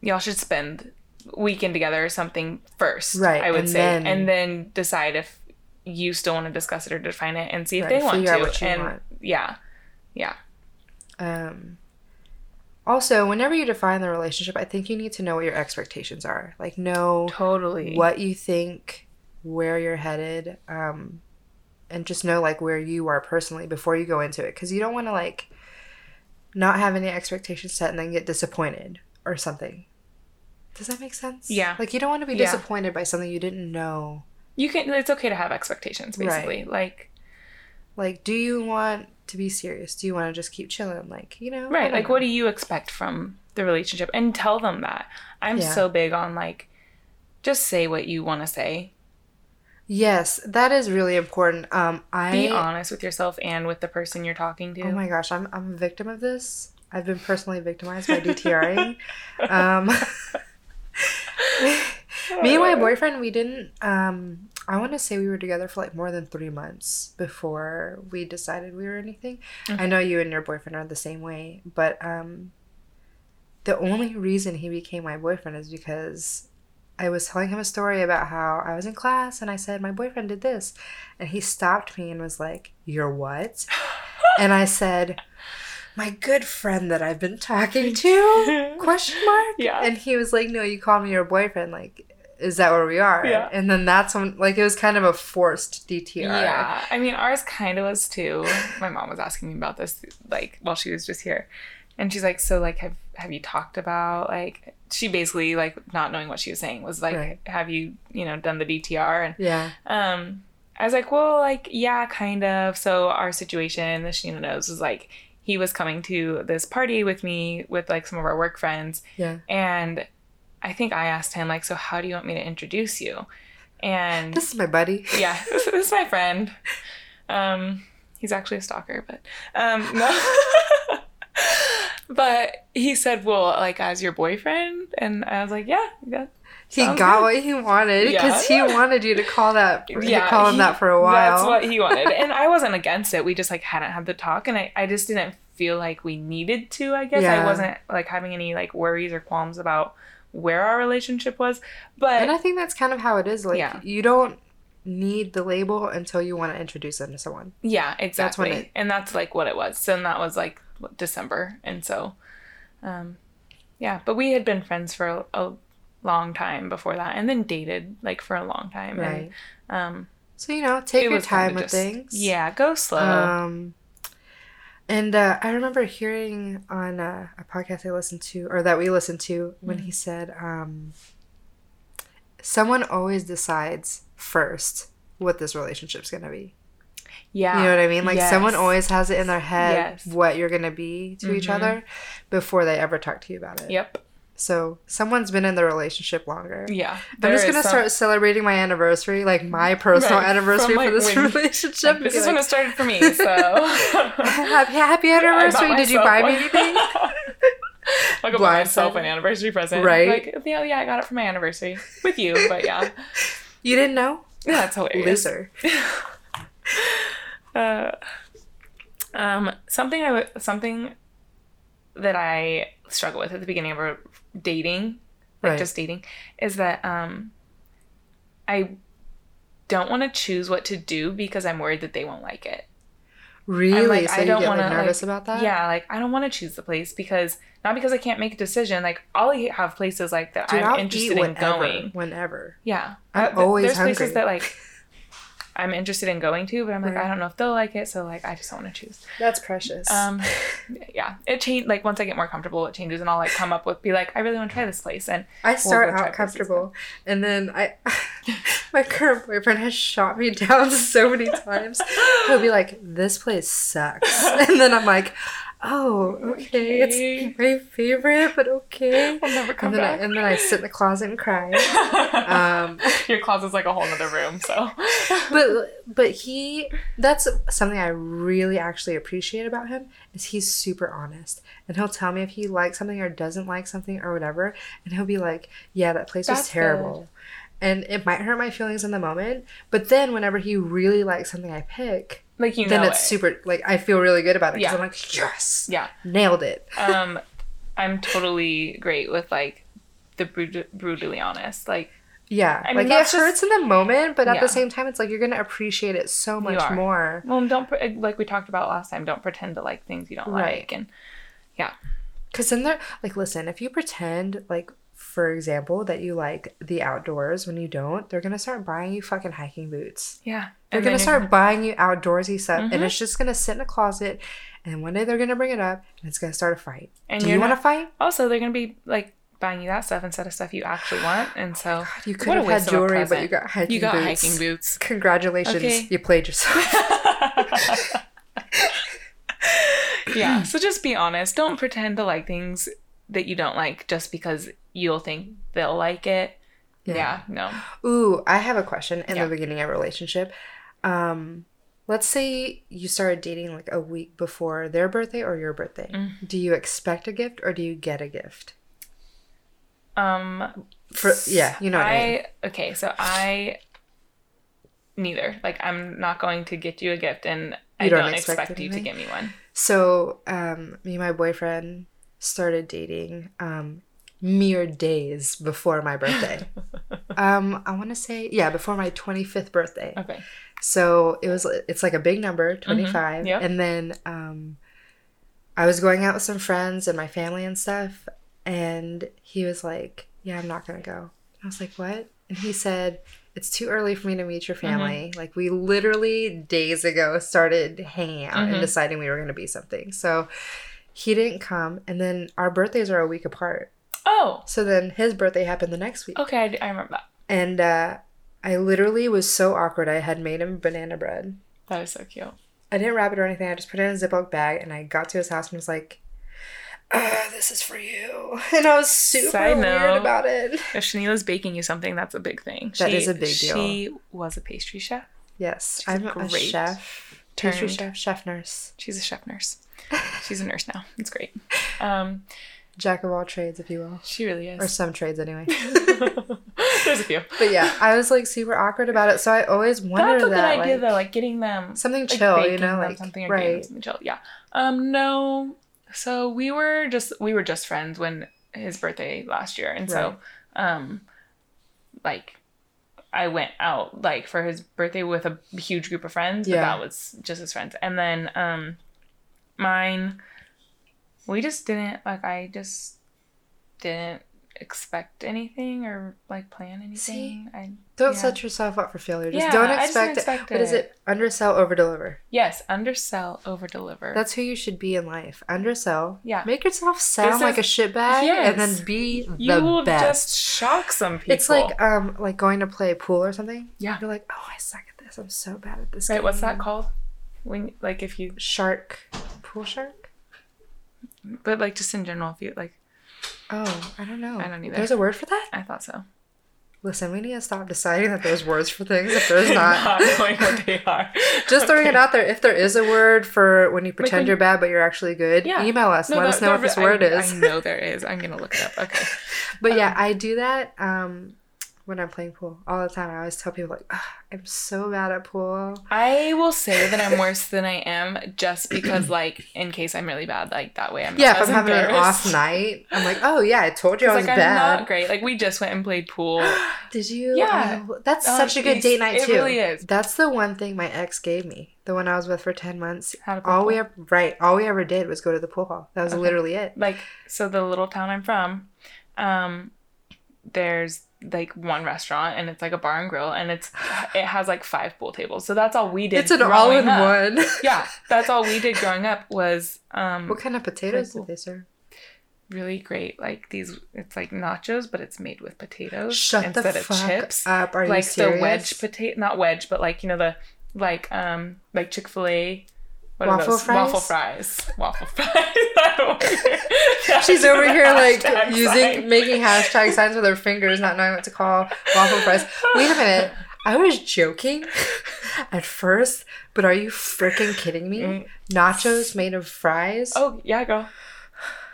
[SPEAKER 1] y'all should spend weekend together or something first.
[SPEAKER 2] Right,
[SPEAKER 1] I would
[SPEAKER 2] and
[SPEAKER 1] say,
[SPEAKER 2] then-
[SPEAKER 1] and then decide if you still want to discuss it or define it, and see if
[SPEAKER 2] Right,
[SPEAKER 1] they want to.
[SPEAKER 2] what you
[SPEAKER 1] and
[SPEAKER 2] want.
[SPEAKER 1] yeah, yeah,
[SPEAKER 2] Um. Also, whenever you define the relationship, I think you need to know what your expectations are. Like, know
[SPEAKER 1] totally.
[SPEAKER 2] what you think, where you're headed, um, and just know like where you are personally before you go into it, because you don't want to like not have any expectations set and then get disappointed or something. Does that make sense?
[SPEAKER 1] Yeah.
[SPEAKER 2] Like you don't want to be
[SPEAKER 1] Yeah.
[SPEAKER 2] disappointed by something you didn't know.
[SPEAKER 1] You can. It's okay to have expectations, basically. Right. Like
[SPEAKER 2] Like, do you want to be serious? Do you want to just keep chilling? Like, you know,
[SPEAKER 1] right. Like
[SPEAKER 2] know.
[SPEAKER 1] what do you expect from the relationship? And tell them that. I'm
[SPEAKER 2] Yeah.
[SPEAKER 1] so big on like, just say what you want to say.
[SPEAKER 2] Yes, that is really important. Um, I
[SPEAKER 1] Be honest with yourself and with the person you're talking to.
[SPEAKER 2] Oh my gosh, I'm I'm a victim of this. I've been personally victimized by DTRing. um, me and my boyfriend, we didn't. Um, I want to say we were together for like more than three months before we decided we were anything. I know you and your boyfriend are the same way, but um, the only reason he became my boyfriend is because I was telling him a story about how I was in class and I said my boyfriend did this, and he stopped me and was like, "You're what?" and I said, "My good friend that I've been talking to?" Question mark.
[SPEAKER 1] Yeah.
[SPEAKER 2] And he was like, "No, you call me your boyfriend. Like, is that where we are?"
[SPEAKER 1] Yeah.
[SPEAKER 2] And then that's when, like, it was kind of a forced DTR.
[SPEAKER 1] Yeah, I mean ours kind of was too. My mom was asking me about this like while she was just here, and she's like, "So like, have have you talked about like?" She basically like not knowing what she was saying was like,
[SPEAKER 2] Right.
[SPEAKER 1] "Have you you know done the DTR?" And
[SPEAKER 2] Yeah.
[SPEAKER 1] um, I was like, "Well, like yeah, kind of." So our situation, as Sheena knows, is like he was coming to this party with me with like some of our work friends,
[SPEAKER 2] Yeah.
[SPEAKER 1] and I think I asked him like, "So how do you want me to introduce you?" And
[SPEAKER 2] This is my buddy.
[SPEAKER 1] yeah, this, this is my friend. Um, he's actually a stalker, but um, no. but he said, "Well, like as your boyfriend," and I was like, "Yeah, yeah."
[SPEAKER 2] He
[SPEAKER 1] sounds
[SPEAKER 2] got
[SPEAKER 1] good."
[SPEAKER 2] what he wanted because
[SPEAKER 1] Yeah.
[SPEAKER 2] he wanted you to call that.
[SPEAKER 1] Yeah,
[SPEAKER 2] call him
[SPEAKER 1] he-
[SPEAKER 2] that for a while.
[SPEAKER 1] That's what he wanted, and I wasn't against it. We just like hadn't had the talk, and I, I just didn't feel like we needed to. I guess I wasn't like having any like worries or qualms about where our relationship was, but
[SPEAKER 2] and I think that's kind of how it is. Like
[SPEAKER 1] Yeah.
[SPEAKER 2] you don't need the label until you want to introduce them to someone.
[SPEAKER 1] Yeah, exactly.
[SPEAKER 2] it-
[SPEAKER 1] and that's like what it was. So and that was like December, and so, um, yeah. But we had been friends for a, a long time before that, and then dated like for a long time.
[SPEAKER 2] Right.
[SPEAKER 1] And, um,
[SPEAKER 2] So you know, take your time with
[SPEAKER 1] just-
[SPEAKER 2] things.
[SPEAKER 1] Yeah, go slow.
[SPEAKER 2] Um, and uh, I remember hearing on uh, a podcast I listened to, or that we listened to, when
[SPEAKER 1] Mm-hmm.
[SPEAKER 2] he said, um, "Someone always decides first what this relationship's gonna be."
[SPEAKER 1] yeah,
[SPEAKER 2] You know what I mean? Like someone always has it in their head
[SPEAKER 1] Yes.
[SPEAKER 2] what you're gonna be to each
[SPEAKER 1] Mhm.
[SPEAKER 2] other before they ever talk to you about it.
[SPEAKER 1] Yep.
[SPEAKER 2] So someone's been in the relationship longer.
[SPEAKER 1] Yeah.
[SPEAKER 2] I'm just gonna
[SPEAKER 1] some-
[SPEAKER 2] start celebrating my anniversary, like my personal
[SPEAKER 1] Right,
[SPEAKER 2] anniversary
[SPEAKER 1] from,
[SPEAKER 2] for this
[SPEAKER 1] when-
[SPEAKER 2] relationship.
[SPEAKER 1] Like, this is when it started for me. So
[SPEAKER 2] happy, happy anniversary! Did you buy me
[SPEAKER 1] one.
[SPEAKER 2] anything?
[SPEAKER 1] I got
[SPEAKER 2] Blindsided.
[SPEAKER 1] myself an anniversary present.
[SPEAKER 2] Right.
[SPEAKER 1] Like, yeah, yeah, I got it for my anniversary with you, but yeah,
[SPEAKER 2] You didn't know?
[SPEAKER 1] yeah, that's hilarious.
[SPEAKER 2] Loser.
[SPEAKER 1] Uh, um, something I would something that I struggle with at the beginning of a dating, like
[SPEAKER 2] Right.
[SPEAKER 1] just dating, is that um, I don't want to choose what to do because I'm worried that they won't like it.
[SPEAKER 2] Really?
[SPEAKER 1] I'm like,
[SPEAKER 2] so
[SPEAKER 1] I
[SPEAKER 2] you
[SPEAKER 1] don't
[SPEAKER 2] get
[SPEAKER 1] want
[SPEAKER 2] like,
[SPEAKER 1] to
[SPEAKER 2] nervous
[SPEAKER 1] like,
[SPEAKER 2] about that?
[SPEAKER 1] Yeah, like I don't want to choose the place because not because I can't make a decision. Like I'll have places like that
[SPEAKER 2] Dude,
[SPEAKER 1] I'm
[SPEAKER 2] I'll
[SPEAKER 1] interested in
[SPEAKER 2] whenever,
[SPEAKER 1] going.
[SPEAKER 2] Whenever.
[SPEAKER 1] Yeah,
[SPEAKER 2] I'm
[SPEAKER 1] th-
[SPEAKER 2] always
[SPEAKER 1] There's
[SPEAKER 2] hungry.
[SPEAKER 1] places that like I'm interested in going to, but I'm like
[SPEAKER 2] Right.
[SPEAKER 1] I don't know if they'll like it, so like I just don't want to choose.
[SPEAKER 2] That's precious.
[SPEAKER 1] Um, yeah, it changed. Like once I get more comfortable, it changes, and I'll like come up with be like, I really want to try this place, and
[SPEAKER 2] I start
[SPEAKER 1] try
[SPEAKER 2] out comfortable, and then I, my current boyfriend has shot me down so many times. He'll be like, "This place sucks," and then I'm like, "Oh, okay,
[SPEAKER 1] Okay.
[SPEAKER 2] it's my favorite, but okay."
[SPEAKER 1] I'll never come
[SPEAKER 2] And then, I,
[SPEAKER 1] back.
[SPEAKER 2] and then I sit in the closet and cry. Um,
[SPEAKER 1] Your closet's like a whole other room, so.
[SPEAKER 2] but but he that's something I really actually appreciate about him is he's super honest and he'll tell me if he likes something or doesn't like something or whatever and he'll be like yeah that place was
[SPEAKER 1] That's
[SPEAKER 2] terrible and it might hurt my feelings in the moment but then whenever he really likes something I pick
[SPEAKER 1] like you know,
[SPEAKER 2] then
[SPEAKER 1] know
[SPEAKER 2] it's
[SPEAKER 1] it.
[SPEAKER 2] super like I feel really good about it because
[SPEAKER 1] Yeah.
[SPEAKER 2] I'm like yes
[SPEAKER 1] Yeah.
[SPEAKER 2] nailed it
[SPEAKER 1] um i'm totally great with like the brut- brutally honest like
[SPEAKER 2] yeah
[SPEAKER 1] I mean,
[SPEAKER 2] like it
[SPEAKER 1] just-
[SPEAKER 2] hurts in the moment but at
[SPEAKER 1] Yeah.
[SPEAKER 2] the same time it's like you're gonna appreciate it so much more
[SPEAKER 1] well don't pre- like we talked about last time don't pretend to like things you don't
[SPEAKER 2] Right.
[SPEAKER 1] like and yeah,
[SPEAKER 2] Because then they're like, listen, if you pretend, like, for example, that you like the outdoors when you don't, they're gonna start buying you fucking hiking boots.
[SPEAKER 1] yeah
[SPEAKER 2] They're gonna
[SPEAKER 1] then
[SPEAKER 2] start buying you outdoorsy stuff,
[SPEAKER 1] Mhm.
[SPEAKER 2] and it's just gonna sit in a closet. And one day they're gonna bring it up, and it's gonna start a fight.
[SPEAKER 1] And
[SPEAKER 2] Do
[SPEAKER 1] you're
[SPEAKER 2] you want to fight?
[SPEAKER 1] also they're gonna be like buying you that stuff instead of stuff you actually want. And so
[SPEAKER 2] You could
[SPEAKER 1] what a
[SPEAKER 2] have had jewelry, but you got hiking
[SPEAKER 1] you got
[SPEAKER 2] boots.
[SPEAKER 1] hiking boots.
[SPEAKER 2] Congratulations,
[SPEAKER 1] Okay.
[SPEAKER 2] you played yourself.
[SPEAKER 1] yeah. So just be honest. Don't pretend to like things that you don't like just because you'll think they'll like it. Yeah. no.
[SPEAKER 2] Ooh, I have a question in
[SPEAKER 1] Yeah.
[SPEAKER 2] the beginning of a relationship. Um, let's say you started dating like a week before their birthday or your birthday.
[SPEAKER 1] Mm.
[SPEAKER 2] Do you expect a gift or do you get a gift?
[SPEAKER 1] Um
[SPEAKER 2] For yeah, you know what I, mean.
[SPEAKER 1] okay, so I neither. Like I'm not going to get you a gift and I
[SPEAKER 2] don't
[SPEAKER 1] don't,
[SPEAKER 2] expect
[SPEAKER 1] expect, you to give me one.
[SPEAKER 2] So, um, me and my boyfriend started dating um, mere days before my birthday. um, I want to say yeah, before my twenty fifth birthday.
[SPEAKER 1] Okay.
[SPEAKER 2] So it was it's like a big number, 25.
[SPEAKER 1] Yep.
[SPEAKER 2] And then um I was going out with some friends and my family and stuff and he was like, "Yeah, I'm not going to go." I was like, "What?" And he said, "It's too early for me to meet your family. Like we literally days ago started hanging out and
[SPEAKER 1] Mhm.
[SPEAKER 2] deciding we were going to be something." So he didn't come and then our birthdays are a week apart.
[SPEAKER 1] Oh.
[SPEAKER 2] So then his birthday happened the next week.
[SPEAKER 1] Okay, I, I remember that.
[SPEAKER 2] And uh I literally was so awkward. I had made him banana bread.
[SPEAKER 1] That is so cute.
[SPEAKER 2] I didn't wrap it or anything. I just put it in a Ziploc bag and I got to his house and was like, uh, this is for you. And I was super
[SPEAKER 1] Side
[SPEAKER 2] weird
[SPEAKER 1] note.
[SPEAKER 2] about it.
[SPEAKER 1] If Shanila's baking you something, that's a big thing.
[SPEAKER 2] That
[SPEAKER 1] she,
[SPEAKER 2] is a big deal.
[SPEAKER 1] She was a pastry chef.
[SPEAKER 2] Yes,
[SPEAKER 1] She's
[SPEAKER 2] I'm a
[SPEAKER 1] great.
[SPEAKER 2] chef, pastry chef, chef nurse,
[SPEAKER 1] She's a chef nurse. She's a nurse now. It's great. Um,
[SPEAKER 2] jack of all trades, if you will.
[SPEAKER 1] she really is.
[SPEAKER 2] Or some trades anyway.
[SPEAKER 1] There's a few.
[SPEAKER 2] But yeah, I was like super awkward about it. So I always wondered
[SPEAKER 1] That's a good
[SPEAKER 2] that.
[SPEAKER 1] idea
[SPEAKER 2] like,
[SPEAKER 1] though, like getting them
[SPEAKER 2] Something
[SPEAKER 1] like
[SPEAKER 2] chill, you know, like,
[SPEAKER 1] something or getting them
[SPEAKER 2] right.
[SPEAKER 1] something chill. Yeah. Um. No. So we were just we were just friends when his birthday last year, and so um, like I went out like for his birthday with a huge group of friends, but
[SPEAKER 2] Yeah.
[SPEAKER 1] that was just his friends, and then um, mine, we just didn't like. I just didn't expect anything or like plan anything. I
[SPEAKER 2] Don't
[SPEAKER 1] Yeah.
[SPEAKER 2] set yourself up for failure. Just
[SPEAKER 1] Yeah,
[SPEAKER 2] don't
[SPEAKER 1] I just
[SPEAKER 2] expect,
[SPEAKER 1] expect
[SPEAKER 2] it. What is
[SPEAKER 1] it.
[SPEAKER 2] Undersell, overdeliver.
[SPEAKER 1] yes, undersell, over deliver.
[SPEAKER 2] That's who you should be in life. Undersell.
[SPEAKER 1] Yeah.
[SPEAKER 2] Make yourself sound like a shitbag and then be
[SPEAKER 1] you
[SPEAKER 2] the
[SPEAKER 1] will
[SPEAKER 2] best.
[SPEAKER 1] just shock some people.
[SPEAKER 2] It's like um like going to play pool or something.
[SPEAKER 1] Yeah.
[SPEAKER 2] You're like, oh, I suck at this. I'm so bad at this.
[SPEAKER 1] right. What's that called? When like if you,
[SPEAKER 2] Shark. Pool shark.
[SPEAKER 1] But like just in general, if you like,
[SPEAKER 2] Oh, I don't know.
[SPEAKER 1] I don't either.
[SPEAKER 2] There's a word for that.
[SPEAKER 1] I thought so.
[SPEAKER 2] Listen, we need to stop deciding that there's words for things if there's not.
[SPEAKER 1] knowing what they are.
[SPEAKER 2] Just throwing it out there. If there is a word for when you pretend
[SPEAKER 1] when-
[SPEAKER 2] you're bad but you're actually good,
[SPEAKER 1] Yeah.
[SPEAKER 2] email us. Let
[SPEAKER 1] No,
[SPEAKER 2] us know what this
[SPEAKER 1] I-
[SPEAKER 2] word is.
[SPEAKER 1] I know there is. I'm gonna look it up. Okay.
[SPEAKER 2] But yeah, I do that um, when I'm playing pool all the time. I always tell people like, "Ugh, I'm so bad at pool.
[SPEAKER 1] I will say that I'm worse than I am just because, like, in case I'm really bad, like that way I'm
[SPEAKER 2] Yeah, if I'm having an off night, I'm like, oh yeah, I told you I was
[SPEAKER 1] like I'm not great. Like we just went and played pool.
[SPEAKER 2] Did you?
[SPEAKER 1] Yeah.
[SPEAKER 2] Oh, that's
[SPEAKER 1] Um,
[SPEAKER 2] such a good date night
[SPEAKER 1] it
[SPEAKER 2] too.
[SPEAKER 1] It really is.
[SPEAKER 2] That's the one thing my ex gave me. The one I was with for ten months. All we ever right, all we ever did was go to the pool hall. That was
[SPEAKER 1] Okay.
[SPEAKER 2] literally it.
[SPEAKER 1] Like so, the little town I'm from, um, there's like one restaurant and it's like a bar and grill and it's it has like five pool tables. So that's all we did.
[SPEAKER 2] It's an all in
[SPEAKER 1] up.
[SPEAKER 2] one.
[SPEAKER 1] Yeah, that's all we did growing up was um
[SPEAKER 2] what kind of potatoes did they serve?
[SPEAKER 1] really great. Like these, it's like nachos, but it's made with potatoes
[SPEAKER 2] Shut
[SPEAKER 1] instead of chips.
[SPEAKER 2] up. Are you
[SPEAKER 1] like the wedge potato, not wedge, but like you know the like um like Chick Fil A.
[SPEAKER 2] Waffle fries?
[SPEAKER 1] Waffle fries. Waffle fries.
[SPEAKER 2] She's over here like using
[SPEAKER 1] sign.
[SPEAKER 2] making hashtag signs with her fingers, not knowing what to call waffle fries. Wait a minute. I was joking at first, but are you freaking kidding me?
[SPEAKER 1] Mm.
[SPEAKER 2] Nachos made of fries?
[SPEAKER 1] Oh yeah, girl.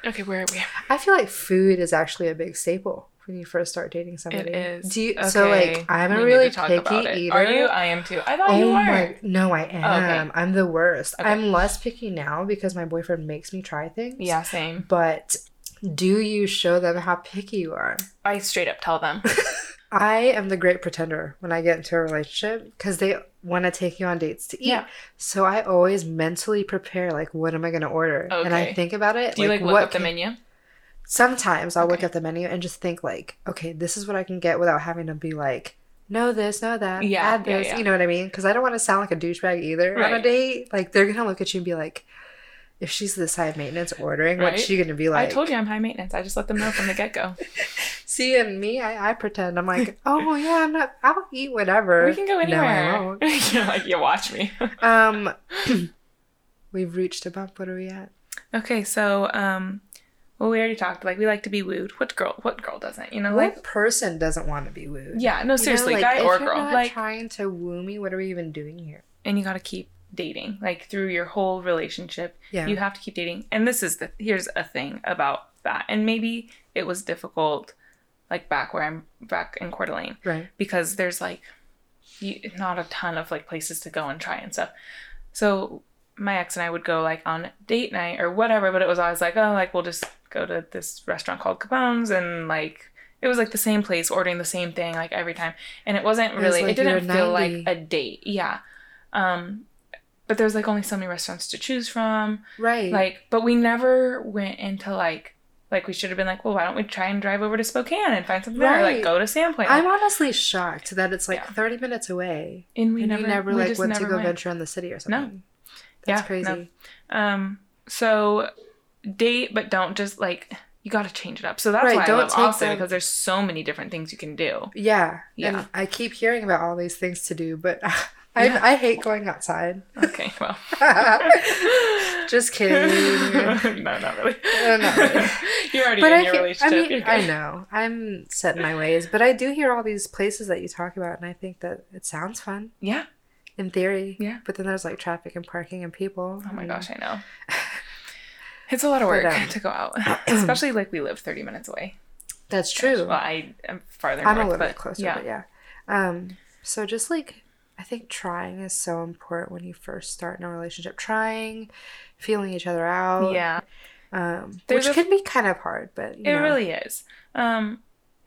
[SPEAKER 1] Okay, where are we?
[SPEAKER 2] I feel like food is actually a big staple when you first start dating somebody.
[SPEAKER 1] It is.
[SPEAKER 2] Do you, so like I'm
[SPEAKER 1] we
[SPEAKER 2] a really
[SPEAKER 1] to talk about
[SPEAKER 2] picky eater.
[SPEAKER 1] Are you? I am too. I thought
[SPEAKER 2] Oh
[SPEAKER 1] you
[SPEAKER 2] my
[SPEAKER 1] weren't.
[SPEAKER 2] no, I am. I'm the worst.
[SPEAKER 1] Okay.
[SPEAKER 2] I'm less picky now because my boyfriend makes me try things.
[SPEAKER 1] Yeah, same.
[SPEAKER 2] But do you show them how picky you are?
[SPEAKER 1] I straight up tell them.
[SPEAKER 2] I am the great pretender when I get into a relationship because they want to take you on dates to eat.
[SPEAKER 1] Yeah.
[SPEAKER 2] So I always mentally prepare like what am I going to order, and I think about it.
[SPEAKER 1] Do you like, look
[SPEAKER 2] what
[SPEAKER 1] up the menu?
[SPEAKER 2] Sometimes I'll look at the menu and just think like, okay, this is what I can get without having to be like, no this, no that,
[SPEAKER 1] Yeah,
[SPEAKER 2] add this.
[SPEAKER 1] yeah.
[SPEAKER 2] You know what I mean? Because I don't want to sound like a douchebag either on a date. Like they're gonna look at you and be like, if she's this high maintenance ordering,
[SPEAKER 1] Right?
[SPEAKER 2] what's she gonna be like?
[SPEAKER 1] I told you I'm high maintenance. I just let them know from the get go.
[SPEAKER 2] See, and me, I, I pretend I'm like, oh yeah, I'm not. I'll eat whatever.
[SPEAKER 1] we can go
[SPEAKER 2] No,
[SPEAKER 1] anywhere.
[SPEAKER 2] won't.
[SPEAKER 1] You're like, you watch me.
[SPEAKER 2] Um, we've reached a bump. What are we at?
[SPEAKER 1] okay, so um, well, we already talked. Like, we like to be wooed. What girl? What girl doesn't? You know, like,
[SPEAKER 2] person doesn't want to be wooed?
[SPEAKER 1] yeah, no,
[SPEAKER 2] You know,
[SPEAKER 1] seriously,
[SPEAKER 2] like,
[SPEAKER 1] guy
[SPEAKER 2] if
[SPEAKER 1] or
[SPEAKER 2] you're
[SPEAKER 1] girl. Like,
[SPEAKER 2] trying to woo me. What are we even doing here?
[SPEAKER 1] and you got to keep dating like through your whole relationship
[SPEAKER 2] Yeah.
[SPEAKER 1] you have to keep dating and this is the here's a thing about that and maybe it was difficult like back where i'm back in Coeur d'Alene
[SPEAKER 2] Right.
[SPEAKER 1] because there's like you, not a ton of like places to go and try and stuff so my ex and i would go like on date night or whatever but it was always like oh like we'll just go to this restaurant called capone's and like it was like the same place ordering the same thing like every time and it wasn't
[SPEAKER 2] It was
[SPEAKER 1] really it, didn't feel
[SPEAKER 2] 90.
[SPEAKER 1] like a date yeah um but there's like only so many restaurants to choose from
[SPEAKER 2] Right.
[SPEAKER 1] like but we never went into like like we should have been like well why don't we try and drive over to spokane and find something there or, like go to sandpoint
[SPEAKER 2] I'm honestly shocked that it's like
[SPEAKER 1] Yeah.
[SPEAKER 2] 30 minutes away.
[SPEAKER 1] and we
[SPEAKER 2] and
[SPEAKER 1] never,
[SPEAKER 2] never
[SPEAKER 1] we
[SPEAKER 2] like went to go
[SPEAKER 1] went.
[SPEAKER 2] venture in the city or something. no. That's
[SPEAKER 1] Yeah,
[SPEAKER 2] crazy.
[SPEAKER 1] no. Um, so date, but don't just like you got to change it up. So that's
[SPEAKER 2] Right,
[SPEAKER 1] why I love Austin because there's so many different things you can do.
[SPEAKER 2] Yeah.
[SPEAKER 1] Yeah.
[SPEAKER 2] And I keep hearing about all these things to do, but I,
[SPEAKER 1] Yeah.
[SPEAKER 2] I hate going outside.
[SPEAKER 1] Okay, well,
[SPEAKER 2] Just kidding.
[SPEAKER 1] no, not really.
[SPEAKER 2] Uh, not really.
[SPEAKER 1] You're already
[SPEAKER 2] But
[SPEAKER 1] in
[SPEAKER 2] I,
[SPEAKER 1] your
[SPEAKER 2] hear- I mean, I know. I'm set in my ways, but I do hear all these places that you talk about, and I think that it sounds fun
[SPEAKER 1] Yeah.
[SPEAKER 2] in theory.
[SPEAKER 1] Yeah.
[SPEAKER 2] But then there's like traffic and parking and people.
[SPEAKER 1] Oh my gosh, I know. It's a lot of work to go out, especially like we live 30 minutes away.
[SPEAKER 2] That's true.
[SPEAKER 1] Well, I am farther
[SPEAKER 2] I'm
[SPEAKER 1] north,
[SPEAKER 2] a little bit closer,
[SPEAKER 1] yeah.
[SPEAKER 2] but yeah. Um, so just like I think trying is so important when you first start in a relationship. Trying, feeling each other out.
[SPEAKER 1] Yeah.
[SPEAKER 2] Um,
[SPEAKER 1] There's
[SPEAKER 2] which
[SPEAKER 1] a-
[SPEAKER 2] can be kind of hard, but you
[SPEAKER 1] It
[SPEAKER 2] know.
[SPEAKER 1] really is. Um,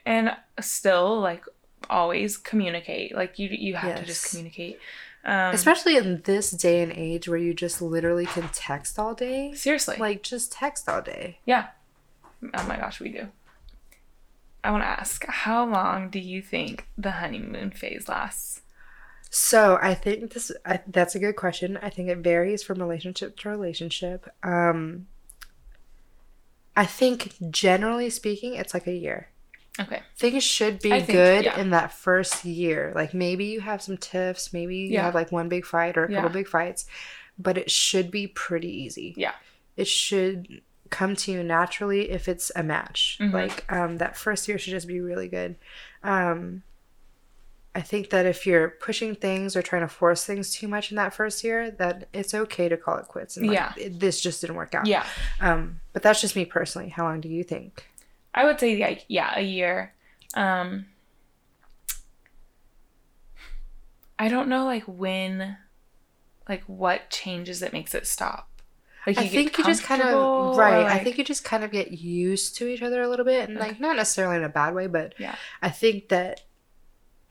[SPEAKER 1] and still, like, always communicate. Like, you you have to just communicate. Um,
[SPEAKER 2] especially in this day and age where you just literally can text all day.
[SPEAKER 1] seriously.
[SPEAKER 2] Like just text all day.
[SPEAKER 1] yeah. Oh my gosh, we do. I want to ask, how long do you think the honeymoon phase lasts?
[SPEAKER 2] So I think this I, that's a good question. I think it varies from relationship to relationship. Um, I think generally speaking, it's like a year.
[SPEAKER 1] Okay.
[SPEAKER 2] Things should be
[SPEAKER 1] think,
[SPEAKER 2] good
[SPEAKER 1] yeah.
[SPEAKER 2] in that first year. Like maybe you have some tiffs, maybe you
[SPEAKER 1] Yeah.
[SPEAKER 2] have like one big fight or a couple
[SPEAKER 1] Yeah.
[SPEAKER 2] big fights, but it should be pretty easy.
[SPEAKER 1] Yeah.
[SPEAKER 2] It should come to you naturally if it's a match.
[SPEAKER 1] Mhm.
[SPEAKER 2] Like um, that first year should just be really good. Um, I think that if you're pushing things or trying to force things too much in that first year, that it's okay to call it quits. And like,
[SPEAKER 1] Yeah.
[SPEAKER 2] it- this just didn't work out.
[SPEAKER 1] Yeah.
[SPEAKER 2] Um, but that's just me personally. How long do you think?
[SPEAKER 1] I would say like yeah, a year. Um I don't know like when like what changes that makes it stop. Like
[SPEAKER 2] I think you just kind of right. I think you just kind of get used to each other a little bit, and like not necessarily in a bad way, but
[SPEAKER 1] Yeah.
[SPEAKER 2] I think that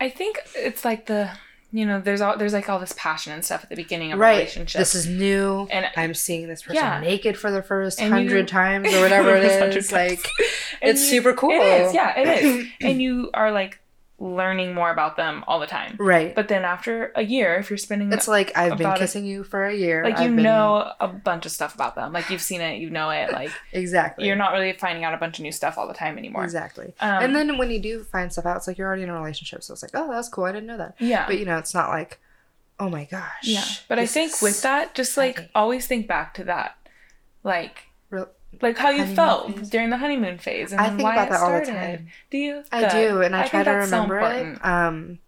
[SPEAKER 1] I think it's like the you know, there's all there's like all this passion and stuff at the beginning of a
[SPEAKER 2] right,
[SPEAKER 1] relationship.
[SPEAKER 2] this is new,
[SPEAKER 1] And-
[SPEAKER 2] I'm seeing this person
[SPEAKER 1] Yeah.
[SPEAKER 2] naked for the first hundred times or whatever it is.
[SPEAKER 1] First hundred
[SPEAKER 2] is.
[SPEAKER 1] times.
[SPEAKER 2] Like it's
[SPEAKER 1] you-
[SPEAKER 2] super cool.
[SPEAKER 1] It is, yeah, it is. and you are like learning more about them all the time.
[SPEAKER 2] right.
[SPEAKER 1] But then after a year, if you're spending
[SPEAKER 2] it's like I've been
[SPEAKER 1] it-
[SPEAKER 2] kissing you for a year.
[SPEAKER 1] like you
[SPEAKER 2] I've been-
[SPEAKER 1] know a bunch of stuff about them. Like you've seen it, you know it. Like
[SPEAKER 2] exactly.
[SPEAKER 1] you're not really finding out a bunch of new stuff all the time anymore.
[SPEAKER 2] exactly.
[SPEAKER 1] Um,
[SPEAKER 2] and then when you do find stuff out, it's like you're already in a relationship, so it's like, oh, that's cool. I didn't know that.
[SPEAKER 1] yeah,
[SPEAKER 2] But you know, it's not like, oh my gosh.
[SPEAKER 1] yeah. But I think with that, just like always think back to that, like like how you felt
[SPEAKER 2] phase.
[SPEAKER 1] during the honeymoon phase and
[SPEAKER 2] I think
[SPEAKER 1] why
[SPEAKER 2] about
[SPEAKER 1] it
[SPEAKER 2] that all the
[SPEAKER 1] started.
[SPEAKER 2] time.
[SPEAKER 1] Do you?
[SPEAKER 2] I
[SPEAKER 1] Good.
[SPEAKER 2] do, and I, try to
[SPEAKER 1] that's so
[SPEAKER 2] remember it. Um,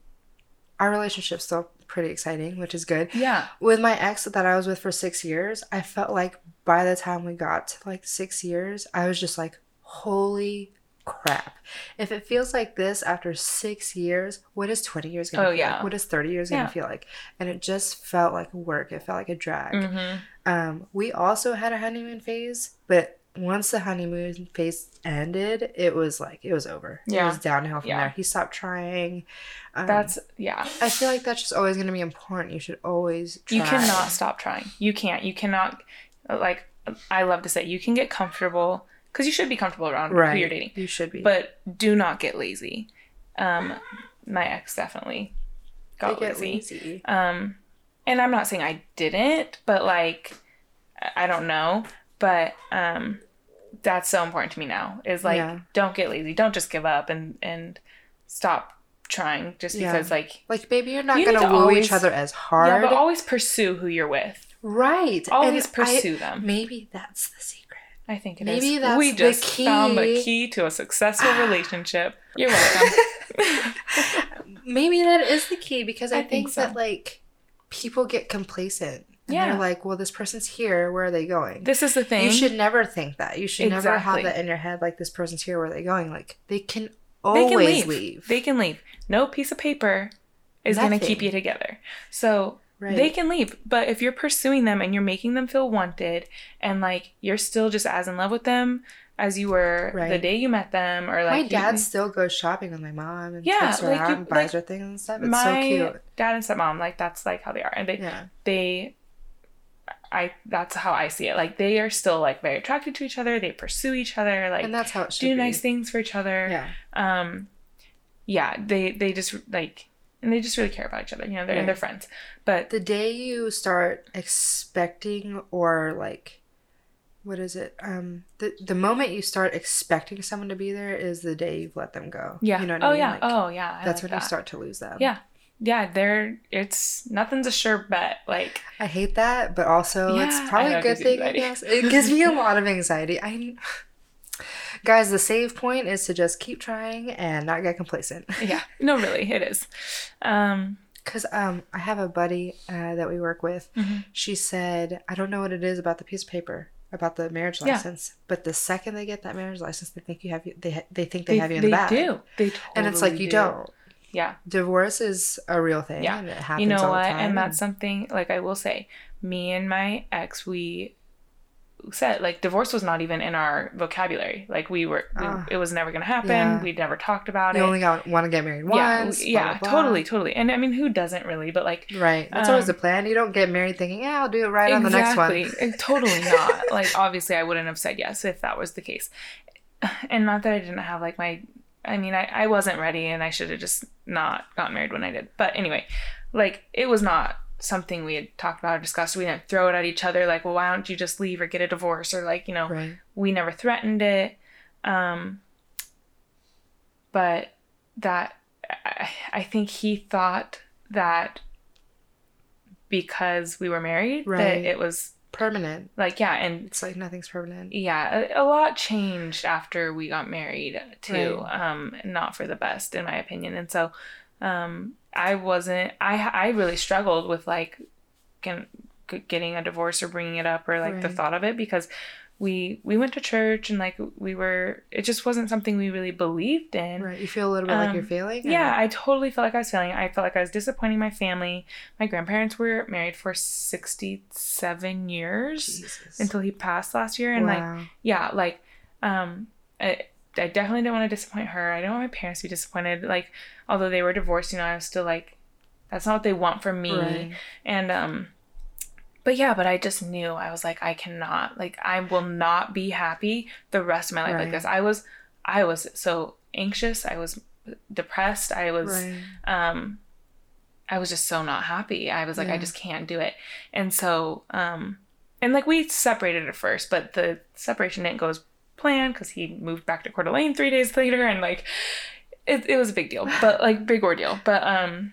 [SPEAKER 2] our relationship's still pretty exciting, which is good.
[SPEAKER 1] Yeah,
[SPEAKER 2] With my ex that I was with for six years, I felt like by the time we got to like six years, I was just like, holy crap. If it feels like this after six years, what is 20 years going to
[SPEAKER 1] Oh,
[SPEAKER 2] feel
[SPEAKER 1] yeah.
[SPEAKER 2] like? What is 30 years going to feel like? And it just felt like work. It felt like a drag.
[SPEAKER 1] hmm
[SPEAKER 2] Um, we also had a honeymoon phase, but once the honeymoon phase ended, it was like it was over.
[SPEAKER 1] Yeah.
[SPEAKER 2] It was downhill from
[SPEAKER 1] Yeah.
[SPEAKER 2] there. He stopped trying. Um,
[SPEAKER 1] that's yeah.
[SPEAKER 2] I feel like that's just always going to be important. You should always. Try.
[SPEAKER 1] You cannot stop trying. You can't. You cannot. Like I love to say, you can get comfortable because you should be comfortable around
[SPEAKER 2] Right.
[SPEAKER 1] who you're dating.
[SPEAKER 2] You should be.
[SPEAKER 1] but do not get lazy. Um, my ex definitely got
[SPEAKER 2] get
[SPEAKER 1] lazy.
[SPEAKER 2] lazy.
[SPEAKER 1] Um, and I'm not saying I didn't, but like, I don't know, but um, that's so important to me now. Is like
[SPEAKER 2] Yeah.
[SPEAKER 1] don't get lazy, don't just give up and and stop trying just
[SPEAKER 2] Yeah.
[SPEAKER 1] because like
[SPEAKER 2] Like maybe you're not
[SPEAKER 1] You
[SPEAKER 2] gonna
[SPEAKER 1] to
[SPEAKER 2] woo
[SPEAKER 1] always-
[SPEAKER 2] each other as hard
[SPEAKER 1] yeah,
[SPEAKER 2] hard.
[SPEAKER 1] but always pursue who you're with.
[SPEAKER 2] right.
[SPEAKER 1] Always
[SPEAKER 2] And I-
[SPEAKER 1] pursue them.
[SPEAKER 2] Maybe that's the secret.
[SPEAKER 1] I think it is.
[SPEAKER 2] Maybe that's
[SPEAKER 1] we
[SPEAKER 2] the
[SPEAKER 1] just found the
[SPEAKER 2] key.
[SPEAKER 1] key to a successful ah. relationship. You're welcome.
[SPEAKER 2] Maybe that is the key because I,
[SPEAKER 1] I
[SPEAKER 2] think,
[SPEAKER 1] think so.
[SPEAKER 2] that like people get complacent. And
[SPEAKER 1] Yeah.
[SPEAKER 2] They're like, well, this person's here. Where are they going?
[SPEAKER 1] this is the thing.
[SPEAKER 2] You should never think that. You should never have that in your head. Like this person's here. Where are they going? Like they can
[SPEAKER 1] they
[SPEAKER 2] always
[SPEAKER 1] can leave.
[SPEAKER 2] leave.
[SPEAKER 1] They can leave. No piece of paper is going to keep you together. So
[SPEAKER 2] Right.
[SPEAKER 1] they can leave. But if you're pursuing them and you're making them feel wanted and like you're still just as in love with them as you were the day you met them or like
[SPEAKER 2] my
[SPEAKER 1] you-
[SPEAKER 2] dad still goes shopping with my mom and
[SPEAKER 1] Yeah,
[SPEAKER 2] takes her
[SPEAKER 1] like
[SPEAKER 2] out
[SPEAKER 1] you-
[SPEAKER 2] and buys
[SPEAKER 1] like,
[SPEAKER 2] her things and stuff. It's so cute.
[SPEAKER 1] dad and stepmom like that's like how they are and they
[SPEAKER 2] Yeah.
[SPEAKER 1] they I that's how I see it. Like they are still like very attracted to each other. They pursue each other. Like
[SPEAKER 2] and that's how it should
[SPEAKER 1] do
[SPEAKER 2] be.
[SPEAKER 1] nice things for each other.
[SPEAKER 2] Yeah.
[SPEAKER 1] Um, yeah. They they just like and they just really care about each other. You know, they're
[SPEAKER 2] Right.
[SPEAKER 1] they're friends. But
[SPEAKER 2] The day you start expecting or like what is it? Um the the moment you start expecting someone to be there is the day you've let them go.
[SPEAKER 1] yeah.
[SPEAKER 2] You know what
[SPEAKER 1] oh
[SPEAKER 2] I mean?
[SPEAKER 1] yeah.
[SPEAKER 2] Like,
[SPEAKER 1] oh yeah. I
[SPEAKER 2] that's
[SPEAKER 1] like
[SPEAKER 2] when you start to lose them.
[SPEAKER 1] Yeah. Yeah. They're it's nothing's a sure bet. Like
[SPEAKER 2] I hate that, but also
[SPEAKER 1] Yeah,
[SPEAKER 2] it's probably a good thing. I guess it gives me a lot of anxiety. I, guys, the save point is to just keep trying and not get complacent.
[SPEAKER 1] yeah. No, really, it is. Um.
[SPEAKER 2] Because um, I have a buddy uh, that we work with.
[SPEAKER 1] Mhm.
[SPEAKER 2] She said, "I don't know what it is about the piece of paper about the marriage
[SPEAKER 1] Yeah.
[SPEAKER 2] license, but the second they get that marriage license, they think you have you. They ha- they think they,
[SPEAKER 1] They,
[SPEAKER 2] have you in
[SPEAKER 1] they
[SPEAKER 2] the bag.
[SPEAKER 1] do. They totally
[SPEAKER 2] and it's like you
[SPEAKER 1] do.
[SPEAKER 2] don't.
[SPEAKER 1] Yeah.
[SPEAKER 2] Divorce is a real thing.
[SPEAKER 1] Yeah.
[SPEAKER 2] it happens
[SPEAKER 1] you know what and that's something like i will say me and my ex we said like divorce was not even in our vocabulary like we were we-
[SPEAKER 2] Ah.
[SPEAKER 1] it was never gonna happen
[SPEAKER 2] Yeah.
[SPEAKER 1] we never talked about
[SPEAKER 2] you
[SPEAKER 1] it
[SPEAKER 2] only got want to get married once.
[SPEAKER 1] yeah
[SPEAKER 2] blah, blah, blah.
[SPEAKER 1] totally totally and i mean who doesn't really but like
[SPEAKER 2] Right. That's always
[SPEAKER 1] Um,
[SPEAKER 2] the plan. You don't get married thinking, yeah, I'll do it right on the next one.
[SPEAKER 1] totally not like obviously i wouldn't have said yes if that was the case and not that i didn't have like my i mean i, I wasn't ready and i should have just not gotten married when i did but anyway like it was not something we had talked about or discussed we didn't throw it at each other like well why don't you just leave or get a divorce or like you know
[SPEAKER 2] Right.
[SPEAKER 1] we never threatened it um but that I, I think he thought that because we were married
[SPEAKER 2] Right.
[SPEAKER 1] that it was
[SPEAKER 2] Permanent.
[SPEAKER 1] like yeah and
[SPEAKER 2] It's like nothing's permanent.
[SPEAKER 1] yeah a, a lot changed after we got married too
[SPEAKER 2] Right.
[SPEAKER 1] um not for the best in my opinion and so um i wasn't i i really struggled with like can, getting a divorce or bringing it up or like the thought of it because we we went to church and like we were it just wasn't something we really believed in
[SPEAKER 2] Right. You feel a little bit like you're
[SPEAKER 1] Um,
[SPEAKER 2] failing. or-
[SPEAKER 1] yeah, I totally felt like I was failing. I felt like I was disappointing my family. My grandparents were married for 67 years
[SPEAKER 2] Jesus.
[SPEAKER 1] until he passed last year. And like, yeah, like, um, I, I definitely didn't want to disappoint her. I didn't want my parents to be disappointed. Like, although they were divorced, you know, I was still like, that's not what they want from me.
[SPEAKER 2] Right.
[SPEAKER 1] And, um, but yeah, but I just knew I was like, I cannot, like, I will not be happy the rest of my life like this. I was, I was so anxious. I was depressed. I was,
[SPEAKER 2] Right.
[SPEAKER 1] um, I was just so not happy. I was like, I just can't do it. And so, um, and like we separated at first, but the separation didn't go as planned because he moved back to Coeur d'Alene three days later, and like, it, it was a big deal, but like big ordeal. But um,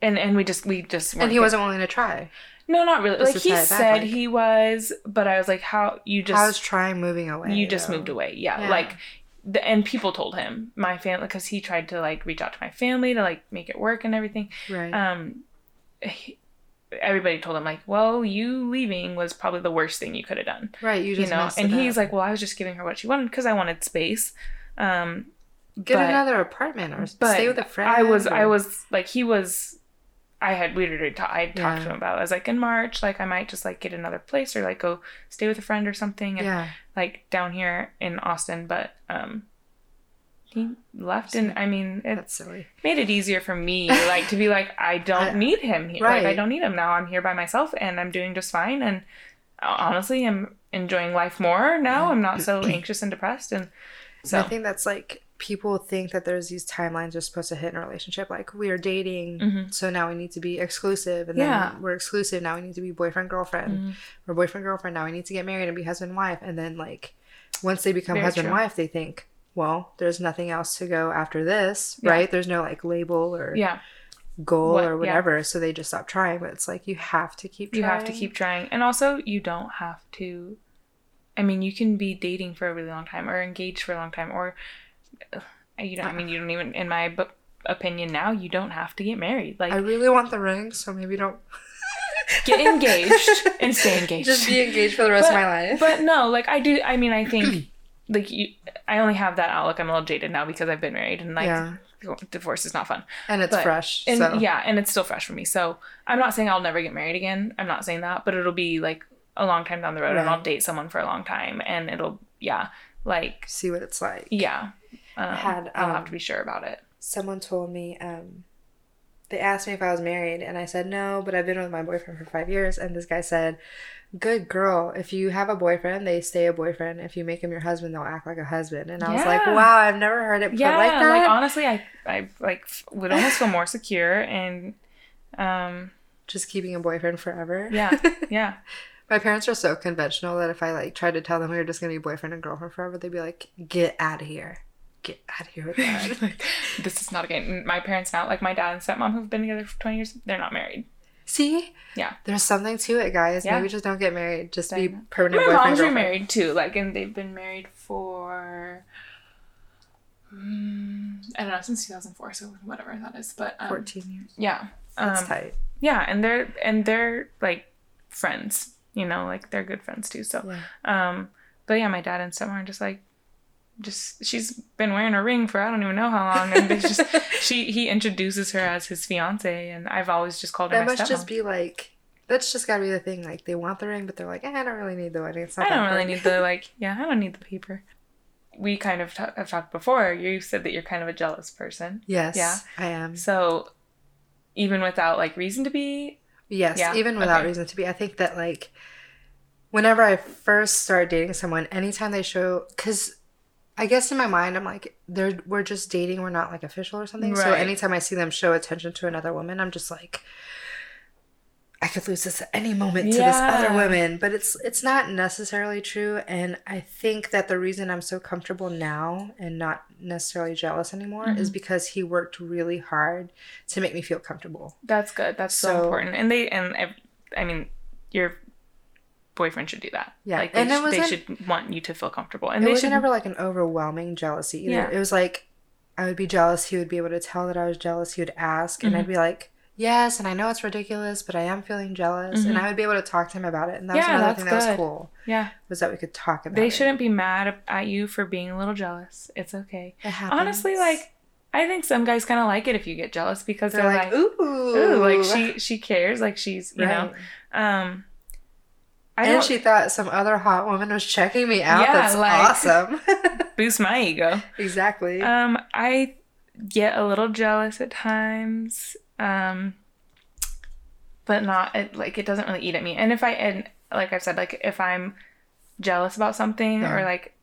[SPEAKER 1] and and we just we just
[SPEAKER 2] And he wasn't willing to try.
[SPEAKER 1] No, not really. Like he
[SPEAKER 2] tie it back,
[SPEAKER 1] said
[SPEAKER 2] like-
[SPEAKER 1] he was, but I was like, how you just
[SPEAKER 2] I was trying moving away?
[SPEAKER 1] you just
[SPEAKER 2] though?
[SPEAKER 1] moved away yeah,
[SPEAKER 2] Yeah.
[SPEAKER 1] like the, and people told him my family because he tried to like reach out to my family to like make it work and everything
[SPEAKER 2] Right.
[SPEAKER 1] um he- everybody told him like well you leaving was probably the worst thing you could have done
[SPEAKER 2] right. You
[SPEAKER 1] you, know and he's
[SPEAKER 2] up.
[SPEAKER 1] like well i was just giving her what she wanted because i wanted space um
[SPEAKER 2] get
[SPEAKER 1] but-
[SPEAKER 2] another apartment or stay with a friend.
[SPEAKER 1] i was i was like he was i had we already ta- i talked to him about it. i was like in march like i might just like get another place or like go stay with a friend or something and
[SPEAKER 2] Yeah.
[SPEAKER 1] like down here in Austin, but um he left and I mean it
[SPEAKER 2] That's silly.
[SPEAKER 1] made it easier for me like to be like I don't
[SPEAKER 2] I-
[SPEAKER 1] need him here. Like I don't need him now. I'm here by myself and I'm doing just fine and uh, honestly I'm enjoying life more now. I'm not so anxious and depressed and
[SPEAKER 2] so I think that's like people think that there's these timelines you're supposed to hit in a relationship. Like we are dating,
[SPEAKER 1] Mhm.
[SPEAKER 2] so now we need to be exclusive, and
[SPEAKER 1] Yeah.
[SPEAKER 2] then we're exclusive. Now we need to be boyfriend girlfriend.
[SPEAKER 1] Mhm.
[SPEAKER 2] We're boyfriend girlfriend. Now we need to get married and be husband wife. And then like once they become
[SPEAKER 1] Very
[SPEAKER 2] husband
[SPEAKER 1] true.
[SPEAKER 2] wife, they think, well, there's nothing else to go after this,
[SPEAKER 1] Yeah.
[SPEAKER 2] right? There's no like label or
[SPEAKER 1] Yeah,
[SPEAKER 2] goal
[SPEAKER 1] What-
[SPEAKER 2] or
[SPEAKER 1] yeah.
[SPEAKER 2] whatever. So they just stop trying. But it's like you have to keep.
[SPEAKER 1] you
[SPEAKER 2] trying.
[SPEAKER 1] have to keep trying, and also you don't have to. I mean, you can be dating for a really long time, or engaged for a long time, or you don't. I ah. mean, you don't even. In my bu- opinion, now you don't have to get married. Like
[SPEAKER 2] I really want the ring, so maybe don't.
[SPEAKER 1] get engaged and stay engaged.
[SPEAKER 2] Just be engaged for the rest
[SPEAKER 1] but,
[SPEAKER 2] of my life.
[SPEAKER 1] But no, like I do. I mean, I think like you. I only have that outlook. I'm a little jaded now because I've been married, and like
[SPEAKER 2] Yeah.
[SPEAKER 1] divorce is not fun.
[SPEAKER 2] and it's
[SPEAKER 1] but-
[SPEAKER 2] fresh.
[SPEAKER 1] And
[SPEAKER 2] so
[SPEAKER 1] yeah, and it's still fresh for me. So I'm not saying I'll never get married again. I'm not saying that, but it'll be like a long time down the road, and I'll date someone for a long time, and it'll yeah, like
[SPEAKER 2] see what it's like.
[SPEAKER 1] yeah. Um,
[SPEAKER 2] had,
[SPEAKER 1] I'll have
[SPEAKER 2] um,
[SPEAKER 1] to be sure about it.
[SPEAKER 2] Someone told me, um, they asked me if I was married, and I said no, but I've been with my boyfriend for five years. And this guy said, Good girl. If you have a boyfriend, they stay a boyfriend. If you make him your husband, they'll act like a husband. And I was like, Wow, I've never heard it
[SPEAKER 1] Yeah,
[SPEAKER 2] like
[SPEAKER 1] like,
[SPEAKER 2] that.
[SPEAKER 1] honestly, I I like would almost feel more secure, and um
[SPEAKER 2] Just keeping a boyfriend forever.
[SPEAKER 1] yeah, yeah.
[SPEAKER 2] my parents are so conventional that if I like tried to tell them we were just gonna be boyfriend and girlfriend forever, they'd be like, Get out of here. Get out of here with that.
[SPEAKER 1] like, this is not a game. My parents now, like my dad and stepmom, who've been together for 20 years, they're not married.
[SPEAKER 2] See?
[SPEAKER 1] Yeah.
[SPEAKER 2] There's something to it, guys.
[SPEAKER 1] Yeah.
[SPEAKER 2] Maybe just don't get married. Just be permanent
[SPEAKER 1] My
[SPEAKER 2] boyfriend.
[SPEAKER 1] mom's
[SPEAKER 2] girlfriend.
[SPEAKER 1] remarried too, like, and they've been married for, mm, I don't know, since 2004, so whatever that is. But um,
[SPEAKER 2] 14 years.
[SPEAKER 1] yeah,
[SPEAKER 2] That's
[SPEAKER 1] um,
[SPEAKER 2] tight.
[SPEAKER 1] yeah, and they're and they're like friends, you know, like they're good friends too. So,
[SPEAKER 2] Yeah.
[SPEAKER 1] um, but yeah, my dad and stepmom are just like, just she's been wearing a ring for I don't even know how long, and they just she he introduces her as his fiance, and I've always just called her
[SPEAKER 2] That must
[SPEAKER 1] stepmom.
[SPEAKER 2] just be like, that's just gotta be the thing. Like, they want the ring, but they're like, eh, I don't really need the wedding. It's not
[SPEAKER 1] I don't really need the like. Yeah, I don't need the paper. We kind of ta- have talked before. You said that you're kind of a jealous person.
[SPEAKER 2] Yes.
[SPEAKER 1] Yeah.
[SPEAKER 2] I am.
[SPEAKER 1] So, even without like reason to be,
[SPEAKER 2] Yes.
[SPEAKER 1] Yeah,
[SPEAKER 2] Even without
[SPEAKER 1] okay.
[SPEAKER 2] reason to be. I think that, like, whenever I first start dating someone, anytime they show, because I guess in my mind, I'm like, they're we're just dating. We're not like official or something. So anytime I see them show attention to another woman, I'm just like, I could lose this at any moment to this other woman. But it's it's not necessarily true. And I think that the reason I'm so comfortable now and not necessarily jealous anymore is
[SPEAKER 1] Mm-hmm.
[SPEAKER 2] because he worked really hard to make me feel comfortable.
[SPEAKER 1] that's good. That's so,
[SPEAKER 2] So-
[SPEAKER 1] important. And they and I, I mean, your boyfriend should do that.
[SPEAKER 2] Yeah,
[SPEAKER 1] like they,
[SPEAKER 2] and it
[SPEAKER 1] sh- they should want you to feel comfortable, and
[SPEAKER 2] it
[SPEAKER 1] they
[SPEAKER 2] was
[SPEAKER 1] should.
[SPEAKER 2] never like an overwhelming jealousy either.
[SPEAKER 1] Yeah.
[SPEAKER 2] It was like I would be jealous. He would be able to tell that I was jealous. He would ask, and
[SPEAKER 1] Mm-hmm.
[SPEAKER 2] I'd be like, "Yes," and I know it's ridiculous, but I am feeling jealous, and I would be able to talk to him about it. And that was
[SPEAKER 1] Mm-hmm. Yeah,
[SPEAKER 2] another
[SPEAKER 1] that's
[SPEAKER 2] thing that was cool
[SPEAKER 1] yeah,
[SPEAKER 2] was that we could talk about.
[SPEAKER 1] they
[SPEAKER 2] it.
[SPEAKER 1] shouldn't be mad at you for being a little jealous. It's okay.
[SPEAKER 2] It.
[SPEAKER 1] Honestly, like I think some guys kind of like it if you get jealous because
[SPEAKER 2] they're,
[SPEAKER 1] they're,
[SPEAKER 2] like,
[SPEAKER 1] like,
[SPEAKER 2] "Ooh,
[SPEAKER 1] ooh, like she she cares, like she's you
[SPEAKER 2] Right.
[SPEAKER 1] know. Um, I
[SPEAKER 2] and she thought some other hot woman was checking me out.
[SPEAKER 1] Yeah,
[SPEAKER 2] That's
[SPEAKER 1] like-
[SPEAKER 2] awesome.
[SPEAKER 1] boost my ego.
[SPEAKER 2] exactly.
[SPEAKER 1] Um, I get a little jealous at times. Um, but not it, like it doesn't really eat at me. And if I and like I've said, like if I'm jealous about something
[SPEAKER 2] Yeah.
[SPEAKER 1] or like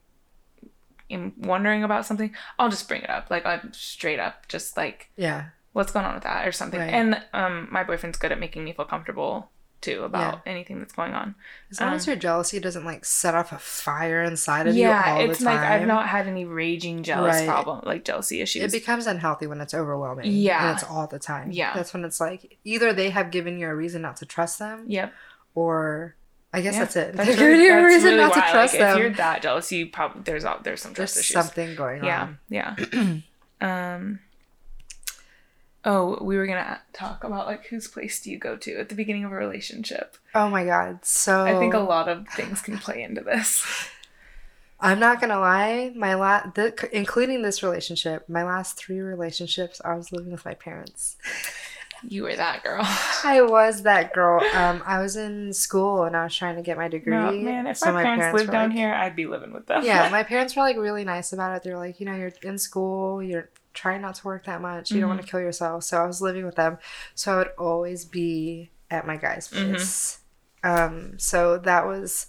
[SPEAKER 1] am wondering about something, I'll just bring it up. Like I'm straight up, just like
[SPEAKER 2] yeah.
[SPEAKER 1] what's going on with that or something.
[SPEAKER 2] Right.
[SPEAKER 1] And um, my boyfriend's good at making me feel comfortable too about anything that's going on.
[SPEAKER 2] As long as
[SPEAKER 1] Um,
[SPEAKER 2] your jealousy doesn't like set off a fire inside of you
[SPEAKER 1] Yeah, it's
[SPEAKER 2] the
[SPEAKER 1] like. I've not had any raging jealous
[SPEAKER 2] Right.
[SPEAKER 1] problem, like jealousy issues.
[SPEAKER 2] It becomes unhealthy when it's overwhelming.
[SPEAKER 1] Yeah.
[SPEAKER 2] And it's all the time.
[SPEAKER 1] Yeah.
[SPEAKER 2] That's when it's like either they have given you a reason not to trust them
[SPEAKER 1] yep.
[SPEAKER 2] or I guess
[SPEAKER 1] Yeah,
[SPEAKER 2] that's it.
[SPEAKER 1] That's
[SPEAKER 2] They've
[SPEAKER 1] really-
[SPEAKER 2] given you a reason
[SPEAKER 1] really
[SPEAKER 2] not to
[SPEAKER 1] why,
[SPEAKER 2] trust
[SPEAKER 1] like, If you're that jealous, you probably there's there's some trust
[SPEAKER 2] There's
[SPEAKER 1] issues.
[SPEAKER 2] something going
[SPEAKER 1] Yeah,
[SPEAKER 2] on.
[SPEAKER 1] yeah. um. Oh, we were gonna talk about like whose place do you go to at the beginning of a relationship.
[SPEAKER 2] Oh my god. So
[SPEAKER 1] I think a lot of things can play into this.
[SPEAKER 2] I'm not gonna lie. My last, including this relationship, my last three relationships, I was living with my parents.
[SPEAKER 1] You were that girl.
[SPEAKER 2] I was that girl. Um, I was in school and I was trying to get my degree.
[SPEAKER 1] No, man, if
[SPEAKER 2] so
[SPEAKER 1] my, parents, lived down
[SPEAKER 2] like-
[SPEAKER 1] here, I'd be living with them.
[SPEAKER 2] yeah, my parents were like really nice about it. They're like, you know, you're in school, you're trying not to work that much, you don't want to kill yourself. So I was living with them. So I would always be at my guy's place. Um, so that was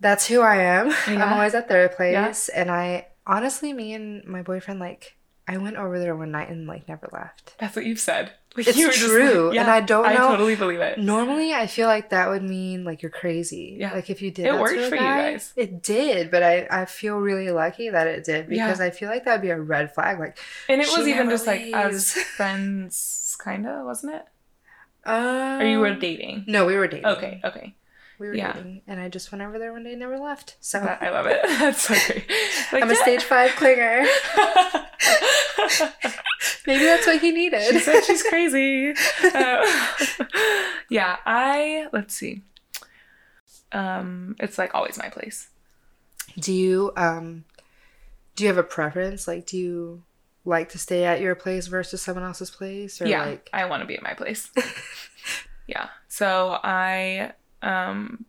[SPEAKER 2] that's who I am. I'm always at their place and I honestly, me and my boyfriend like I went over there one night and like never left.
[SPEAKER 1] That's what you've said. Like,
[SPEAKER 2] It's
[SPEAKER 1] you were just
[SPEAKER 2] true, and I don't know.
[SPEAKER 1] I totally believe it.
[SPEAKER 2] Normally, I feel like that would mean like you're crazy.
[SPEAKER 1] Yeah.
[SPEAKER 2] Like if you did.
[SPEAKER 1] It worked for you guys.
[SPEAKER 2] It did, but I I feel really lucky that it did
[SPEAKER 1] Yeah.
[SPEAKER 2] because I feel like that'd be a red flag. Like,
[SPEAKER 1] And it was even just like as friends, kind of, wasn't it?
[SPEAKER 2] um,
[SPEAKER 1] Or you were dating?
[SPEAKER 2] No, we were dating.
[SPEAKER 1] Okay, okay.
[SPEAKER 2] We were
[SPEAKER 1] Yeah.
[SPEAKER 2] dating, and I just went over there one day, and never left. So
[SPEAKER 1] That- I love it. That's so great. Like,
[SPEAKER 2] I'm a stage five clinger. Maybe that's what he needed.
[SPEAKER 1] she said she's crazy. Uh, yeah, I let's see. Um, it's like always my place.
[SPEAKER 2] Do you um do you have a preference? Like do you like to stay at your place versus someone else's place? Or
[SPEAKER 1] yeah,
[SPEAKER 2] like
[SPEAKER 1] I want to be at my place. yeah, so I um,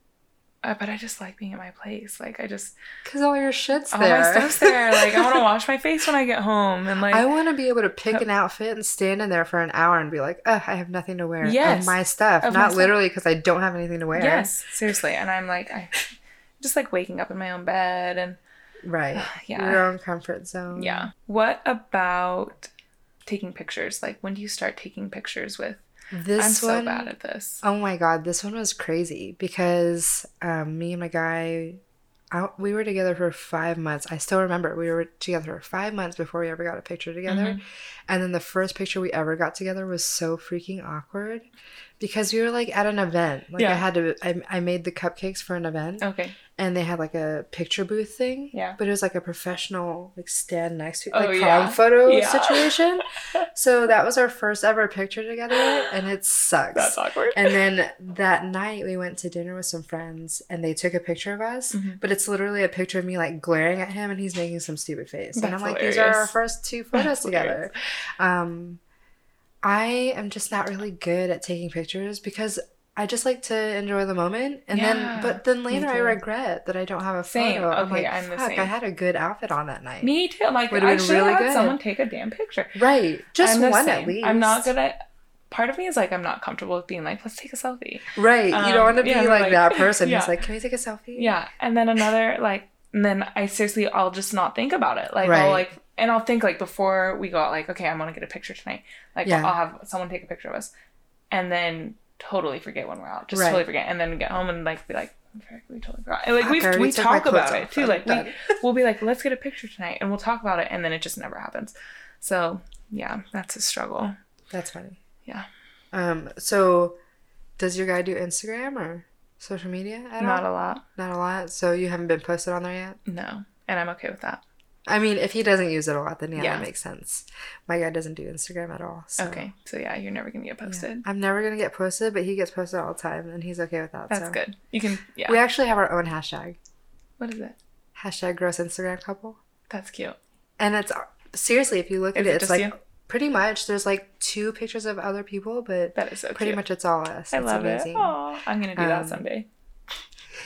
[SPEAKER 1] uh, but I just like being at my place. Like I just
[SPEAKER 2] because all your shit's
[SPEAKER 1] all
[SPEAKER 2] there.
[SPEAKER 1] my stuff's there. Like I want to wash my face when I get home, and like
[SPEAKER 2] I want to be able to pick an outfit and stand in there for an hour and be like, Ugh, I have nothing to wear.
[SPEAKER 1] Yes.
[SPEAKER 2] Of my stuff.
[SPEAKER 1] Of
[SPEAKER 2] Not
[SPEAKER 1] stuff.
[SPEAKER 2] literally because I don't have anything to wear.
[SPEAKER 1] yes, seriously. And I'm like I just like waking up in my own bed and
[SPEAKER 2] Right.
[SPEAKER 1] Yeah.
[SPEAKER 2] Your own comfort zone.
[SPEAKER 1] Yeah. What about taking pictures? Like, when do you start taking pictures with?
[SPEAKER 2] This
[SPEAKER 1] I'm so
[SPEAKER 2] one,
[SPEAKER 1] bad at this.
[SPEAKER 2] Oh my god, this one was crazy because um, me and my guy, I, we were together for five months. I still remember we were together for five months before we ever got a picture together.
[SPEAKER 1] Mhm.
[SPEAKER 2] And then the first picture we ever got together was so freaking awkward because we were like at an event. Like I
[SPEAKER 1] Yeah. Oh.
[SPEAKER 2] had to, I, I made the cupcakes for an event
[SPEAKER 1] Okay.
[SPEAKER 2] And they had like a picture booth thing.
[SPEAKER 1] Yeah.
[SPEAKER 2] But it was like a professional, like stand next to,
[SPEAKER 1] Oh,
[SPEAKER 2] like prom
[SPEAKER 1] yeah.
[SPEAKER 2] photo
[SPEAKER 1] Yeah.
[SPEAKER 2] situation. so that was our first ever picture together and it sucks.
[SPEAKER 1] That's awkward.
[SPEAKER 2] And then that night we went to dinner with some friends and they took a picture of us,
[SPEAKER 1] Mhm.
[SPEAKER 2] but it's literally a picture of me like glaring at him and he's making some stupid face. and I'm like, these are our first two photos
[SPEAKER 1] That's
[SPEAKER 2] together. Um, I am just not really good at taking pictures because I just like to enjoy the moment, and
[SPEAKER 1] Yeah,
[SPEAKER 2] then but then later I regret that I don't have a
[SPEAKER 1] Same.
[SPEAKER 2] photo. I'm
[SPEAKER 1] Okay,
[SPEAKER 2] like,
[SPEAKER 1] I'm the
[SPEAKER 2] fuck,
[SPEAKER 1] same.
[SPEAKER 2] I had a good outfit on that night.
[SPEAKER 1] Me too. Like,
[SPEAKER 2] Would've
[SPEAKER 1] I should have
[SPEAKER 2] really
[SPEAKER 1] had
[SPEAKER 2] good.
[SPEAKER 1] someone take a damn picture.
[SPEAKER 2] Right, just
[SPEAKER 1] I'm
[SPEAKER 2] one at least.
[SPEAKER 1] I'm not good at. Part of me is like, I'm not comfortable with being like, let's take a selfie.
[SPEAKER 2] Right, you
[SPEAKER 1] Um,
[SPEAKER 2] don't want to be
[SPEAKER 1] yeah,
[SPEAKER 2] like,
[SPEAKER 1] like-
[SPEAKER 2] that person
[SPEAKER 1] yeah.
[SPEAKER 2] who's like, "Can we take a selfie?"
[SPEAKER 1] Yeah. And then another, like, and then I seriously, I'll just not think about it. Like,
[SPEAKER 2] Right.
[SPEAKER 1] I'll like, and I'll think like before we go out, like, okay, I'm gonna get a picture tonight. Like,
[SPEAKER 2] Yeah.
[SPEAKER 1] I'll have someone take a picture of us, and then totally forget when we're out. Just
[SPEAKER 2] Right.
[SPEAKER 1] totally forget, and then get home and like be like, "Frick, we totally forgot. And like we we talk about it too. Like we we'll be like, let's get a picture tonight, and we'll talk about it, and then it just never happens. So yeah, that's a struggle.
[SPEAKER 2] That's funny.
[SPEAKER 1] Yeah.
[SPEAKER 2] Um. So, does your guy do Instagram or social media at all?
[SPEAKER 1] Not
[SPEAKER 2] all?
[SPEAKER 1] a lot.
[SPEAKER 2] Not a lot. So you haven't been posted on there yet.
[SPEAKER 1] No, and I'm okay with that.
[SPEAKER 2] I mean, if he doesn't use it a lot, then yeah,
[SPEAKER 1] Yeah.
[SPEAKER 2] that makes sense. My guy doesn't do Instagram at all. So.
[SPEAKER 1] Okay, so yeah, you're never gonna get
[SPEAKER 2] yeah.
[SPEAKER 1] posted.
[SPEAKER 2] I'm never gonna get posted, but he gets posted all the time, and he's okay with that.
[SPEAKER 1] That's
[SPEAKER 2] so.
[SPEAKER 1] good. You can yeah.
[SPEAKER 2] We actually have our own hashtag.
[SPEAKER 1] What is it?
[SPEAKER 2] Hashtag gross Instagram couple.
[SPEAKER 1] That's cute.
[SPEAKER 2] And it's seriously, if you look at it,
[SPEAKER 1] it
[SPEAKER 2] it's like
[SPEAKER 1] you?
[SPEAKER 2] pretty much there's like two pictures of other people, but
[SPEAKER 1] That is so
[SPEAKER 2] pretty
[SPEAKER 1] cute.
[SPEAKER 2] much it's all us.
[SPEAKER 1] I
[SPEAKER 2] it's
[SPEAKER 1] love
[SPEAKER 2] amazing.
[SPEAKER 1] it. Aw, I'm gonna do
[SPEAKER 2] Um,
[SPEAKER 1] that someday.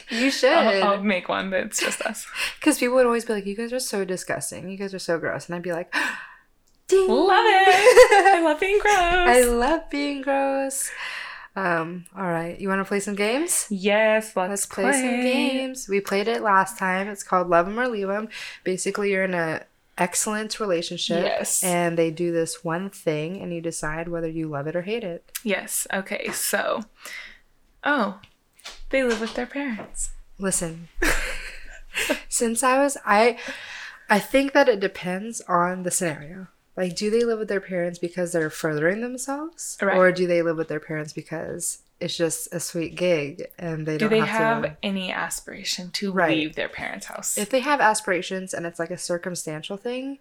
[SPEAKER 2] You should.
[SPEAKER 1] I'll, I'll make one that's just us.
[SPEAKER 2] Because people would always be like, "You guys are so disgusting. You guys are so gross," and I'd be like, "Ding,
[SPEAKER 1] Love it. I love being gross.
[SPEAKER 2] I love being gross." Um. All right, you want to play some games?
[SPEAKER 1] yes, let's,
[SPEAKER 2] Let's play, some games. We played it last time. It's called Love 'em or Leave 'em. Basically, you're in a excellent relationship,
[SPEAKER 1] Yes.
[SPEAKER 2] and they do this one thing, and you decide whether you love it or hate it.
[SPEAKER 1] Yes. Okay. So, oh, they live with their parents.
[SPEAKER 2] Listen, since I was I, I think that it depends on the scenario. Like, do they live with their parents because they're furthering themselves,
[SPEAKER 1] Right.
[SPEAKER 2] or do they live with their parents because it's just a sweet gig and they
[SPEAKER 1] Do
[SPEAKER 2] don't
[SPEAKER 1] they
[SPEAKER 2] have,
[SPEAKER 1] have any aspiration to
[SPEAKER 2] Right.
[SPEAKER 1] leave their parents' house?
[SPEAKER 2] If they have aspirations and it's like a circumstantial thing,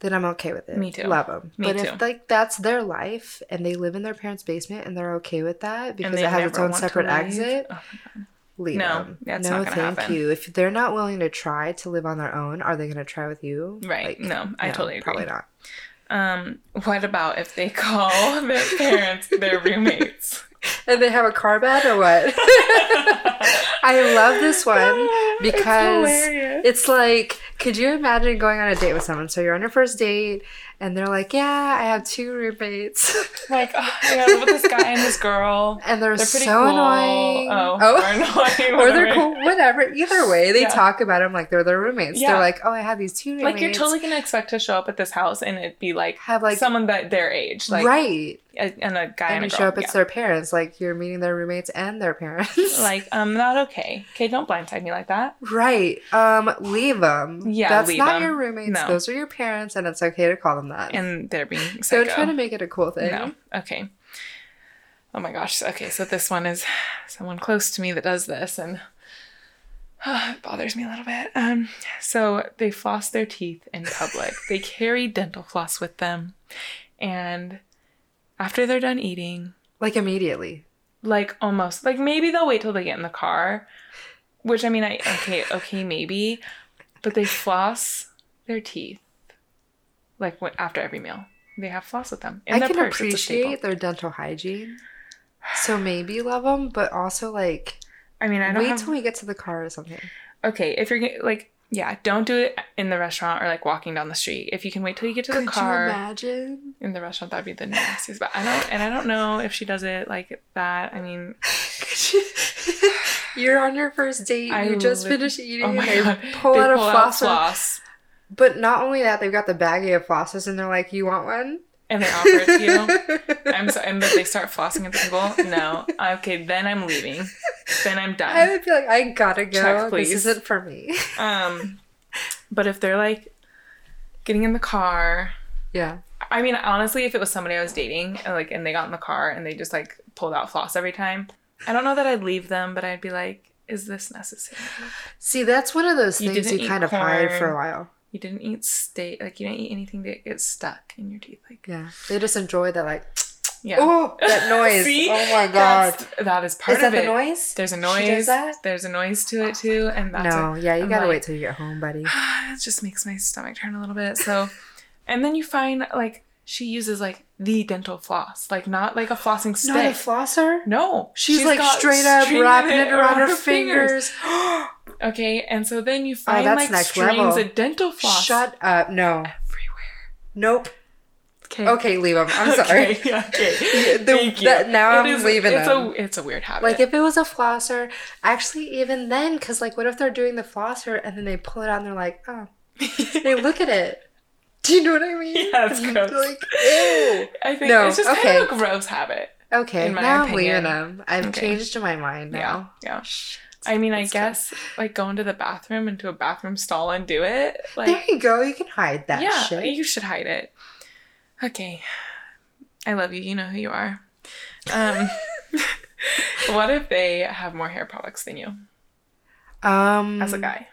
[SPEAKER 2] then I'm okay with it.
[SPEAKER 1] Me too.
[SPEAKER 2] Love them.
[SPEAKER 1] Me
[SPEAKER 2] but
[SPEAKER 1] too.
[SPEAKER 2] if like that's their life and they live in their parents' basement and they're okay with that because it has its own separate exit,
[SPEAKER 1] Oh
[SPEAKER 2] leave
[SPEAKER 1] No,
[SPEAKER 2] them.
[SPEAKER 1] that's
[SPEAKER 2] no,
[SPEAKER 1] not gonna
[SPEAKER 2] thank
[SPEAKER 1] happen.
[SPEAKER 2] you. If they're not willing to try to live on their own, are they going to try with you?
[SPEAKER 1] Right. No, I totally agree.
[SPEAKER 2] Probably not.
[SPEAKER 1] Um, what about if they call their parents their roommates?
[SPEAKER 2] And they have a car bed or what? I love this one. because
[SPEAKER 1] hilarious.
[SPEAKER 2] it's like, could you imagine going on a date with someone? So you're on your first date, and they're like, "Yeah, I have two roommates,
[SPEAKER 1] like oh, I gotta live with this guy and this girl.
[SPEAKER 2] and they're,
[SPEAKER 1] They're pretty
[SPEAKER 2] so
[SPEAKER 1] cool.
[SPEAKER 2] annoying."
[SPEAKER 1] Oh,
[SPEAKER 2] Oh.
[SPEAKER 1] or annoying.
[SPEAKER 2] or they're cool, whatever. Either way, they
[SPEAKER 1] Yeah.
[SPEAKER 2] talk about them like they're their roommates.
[SPEAKER 1] Yeah.
[SPEAKER 2] They're like, "Oh, I have these two roommates."
[SPEAKER 1] Like you're totally gonna expect to show up at this house and it be like
[SPEAKER 2] have like
[SPEAKER 1] someone that their age, like
[SPEAKER 2] right,
[SPEAKER 1] a, and a guy
[SPEAKER 2] and
[SPEAKER 1] and,
[SPEAKER 2] you
[SPEAKER 1] a
[SPEAKER 2] show
[SPEAKER 1] girl.
[SPEAKER 2] up, it's their parents. Like you're meeting their roommates and their parents.
[SPEAKER 1] yeah. like um not okay. Okay, don't blindside me like that.
[SPEAKER 2] right, um, leave them.
[SPEAKER 1] Yeah,
[SPEAKER 2] that's not
[SPEAKER 1] 'em.
[SPEAKER 2] your roommates.
[SPEAKER 1] No.
[SPEAKER 2] Those are your parents, and it's okay to call them that.
[SPEAKER 1] And they're being so
[SPEAKER 2] Don't try to make it a cool thing.
[SPEAKER 1] No. Okay. Oh my gosh. Okay, so this one is someone close to me that does this and it bothers me a little bit. Um so they floss their teeth in public. they carry dental floss with them and after they're done eating,
[SPEAKER 2] Like immediately.
[SPEAKER 1] like almost like maybe they'll wait till they get in the car, which I mean I okay, okay maybe, but they floss their teeth like when, after every meal. They have floss with them in
[SPEAKER 2] I can
[SPEAKER 1] purse. It's a staple.
[SPEAKER 2] appreciate their dental hygiene. So maybe love them, but also like
[SPEAKER 1] I mean, I don't
[SPEAKER 2] wait
[SPEAKER 1] have.
[SPEAKER 2] till we get to the car or something.
[SPEAKER 1] okay, if you're like, yeah, don't do it in the restaurant or like walking down the street. If you can wait till you get to the
[SPEAKER 2] Could
[SPEAKER 1] car
[SPEAKER 2] you imagine?
[SPEAKER 1] in the restaurant, that'd be the nastiest. But I don't, and I don't know if she does it like that. I mean,
[SPEAKER 2] You're on your first date.
[SPEAKER 1] I
[SPEAKER 2] you just
[SPEAKER 1] lit-
[SPEAKER 2] finished eating,
[SPEAKER 1] oh my
[SPEAKER 2] and they pull
[SPEAKER 1] they
[SPEAKER 2] out a
[SPEAKER 1] pull
[SPEAKER 2] flosser.
[SPEAKER 1] floss
[SPEAKER 2] But not only that, they've got the baggie of flosses, and they're like, "You want one?"
[SPEAKER 1] and they offer it to you. I'm so, and but they start flossing at the table. No, okay, then I'm leaving. Then I'm done.
[SPEAKER 2] I would be like, "I gotta go.
[SPEAKER 1] Check, please.
[SPEAKER 2] this isn't for me."
[SPEAKER 1] Um, but if they're like getting in the car,
[SPEAKER 2] yeah.
[SPEAKER 1] I mean, honestly, if it was somebody I was dating, and, like, and they got in the car and they just like pulled out floss every time, I don't know that I'd leave them, but I'd be like, "Is this necessary?
[SPEAKER 2] See, that's one of those
[SPEAKER 1] You
[SPEAKER 2] things you kind of hide for a while.
[SPEAKER 1] You didn't eat steak, like you didn't eat anything that gets stuck in your teeth, like
[SPEAKER 2] Yeah, they just enjoy that, like,
[SPEAKER 1] yeah."
[SPEAKER 2] oh, that noise.
[SPEAKER 1] See?
[SPEAKER 2] oh my god.
[SPEAKER 1] That's, that is part
[SPEAKER 2] Is that
[SPEAKER 1] of
[SPEAKER 2] the
[SPEAKER 1] it.
[SPEAKER 2] noise?
[SPEAKER 1] There's a noise. There's a noise to it too, and that's
[SPEAKER 2] no, yeah, you
[SPEAKER 1] I'm
[SPEAKER 2] gotta
[SPEAKER 1] like-
[SPEAKER 2] wait till you get home, buddy.
[SPEAKER 1] it just makes my stomach turn a little bit. So, and then you find like she uses like the dental floss, like not like a flossing stick.
[SPEAKER 2] Not a flosser.
[SPEAKER 1] no,
[SPEAKER 2] She's,
[SPEAKER 1] she's
[SPEAKER 2] like straight up wrapping it around her fingers.
[SPEAKER 1] okay, and so then you oh, find
[SPEAKER 2] that's
[SPEAKER 1] like strings
[SPEAKER 2] level.
[SPEAKER 1] of dental floss
[SPEAKER 2] Shut up. No.
[SPEAKER 1] everywhere.
[SPEAKER 2] Nope.
[SPEAKER 1] Okay.
[SPEAKER 2] Okay, leave them. I'm sorry.
[SPEAKER 1] Okay. yeah, okay.
[SPEAKER 2] Yeah, the-
[SPEAKER 1] Thank you.
[SPEAKER 2] now
[SPEAKER 1] It
[SPEAKER 2] I'm
[SPEAKER 1] is-
[SPEAKER 2] leaving
[SPEAKER 1] it's
[SPEAKER 2] them.
[SPEAKER 1] a it's a weird habit.
[SPEAKER 2] Like if it was a flosser, actually even then, because like what if they're doing the flosser and then they pull it out and they're like, oh, they look at it. Do you know what I mean?
[SPEAKER 1] Yeah, it's
[SPEAKER 2] And
[SPEAKER 1] gross.
[SPEAKER 2] Like, ew.
[SPEAKER 1] I think
[SPEAKER 2] No,
[SPEAKER 1] it's just
[SPEAKER 2] okay.
[SPEAKER 1] kind of a gross habit.
[SPEAKER 2] Okay,
[SPEAKER 1] In my
[SPEAKER 2] now I'm leaving them. I've
[SPEAKER 1] Okay.
[SPEAKER 2] changed my mind now.
[SPEAKER 1] Yeah, yeah. I mean, I guess like go into the bathroom into a bathroom stall and do it. Like, there
[SPEAKER 2] you go. You can hide that
[SPEAKER 1] yeah,
[SPEAKER 2] shit.
[SPEAKER 1] you should hide it. Okay, I love you. You know who you are. Um, what if they have more hair products than you
[SPEAKER 2] um,
[SPEAKER 1] as a guy?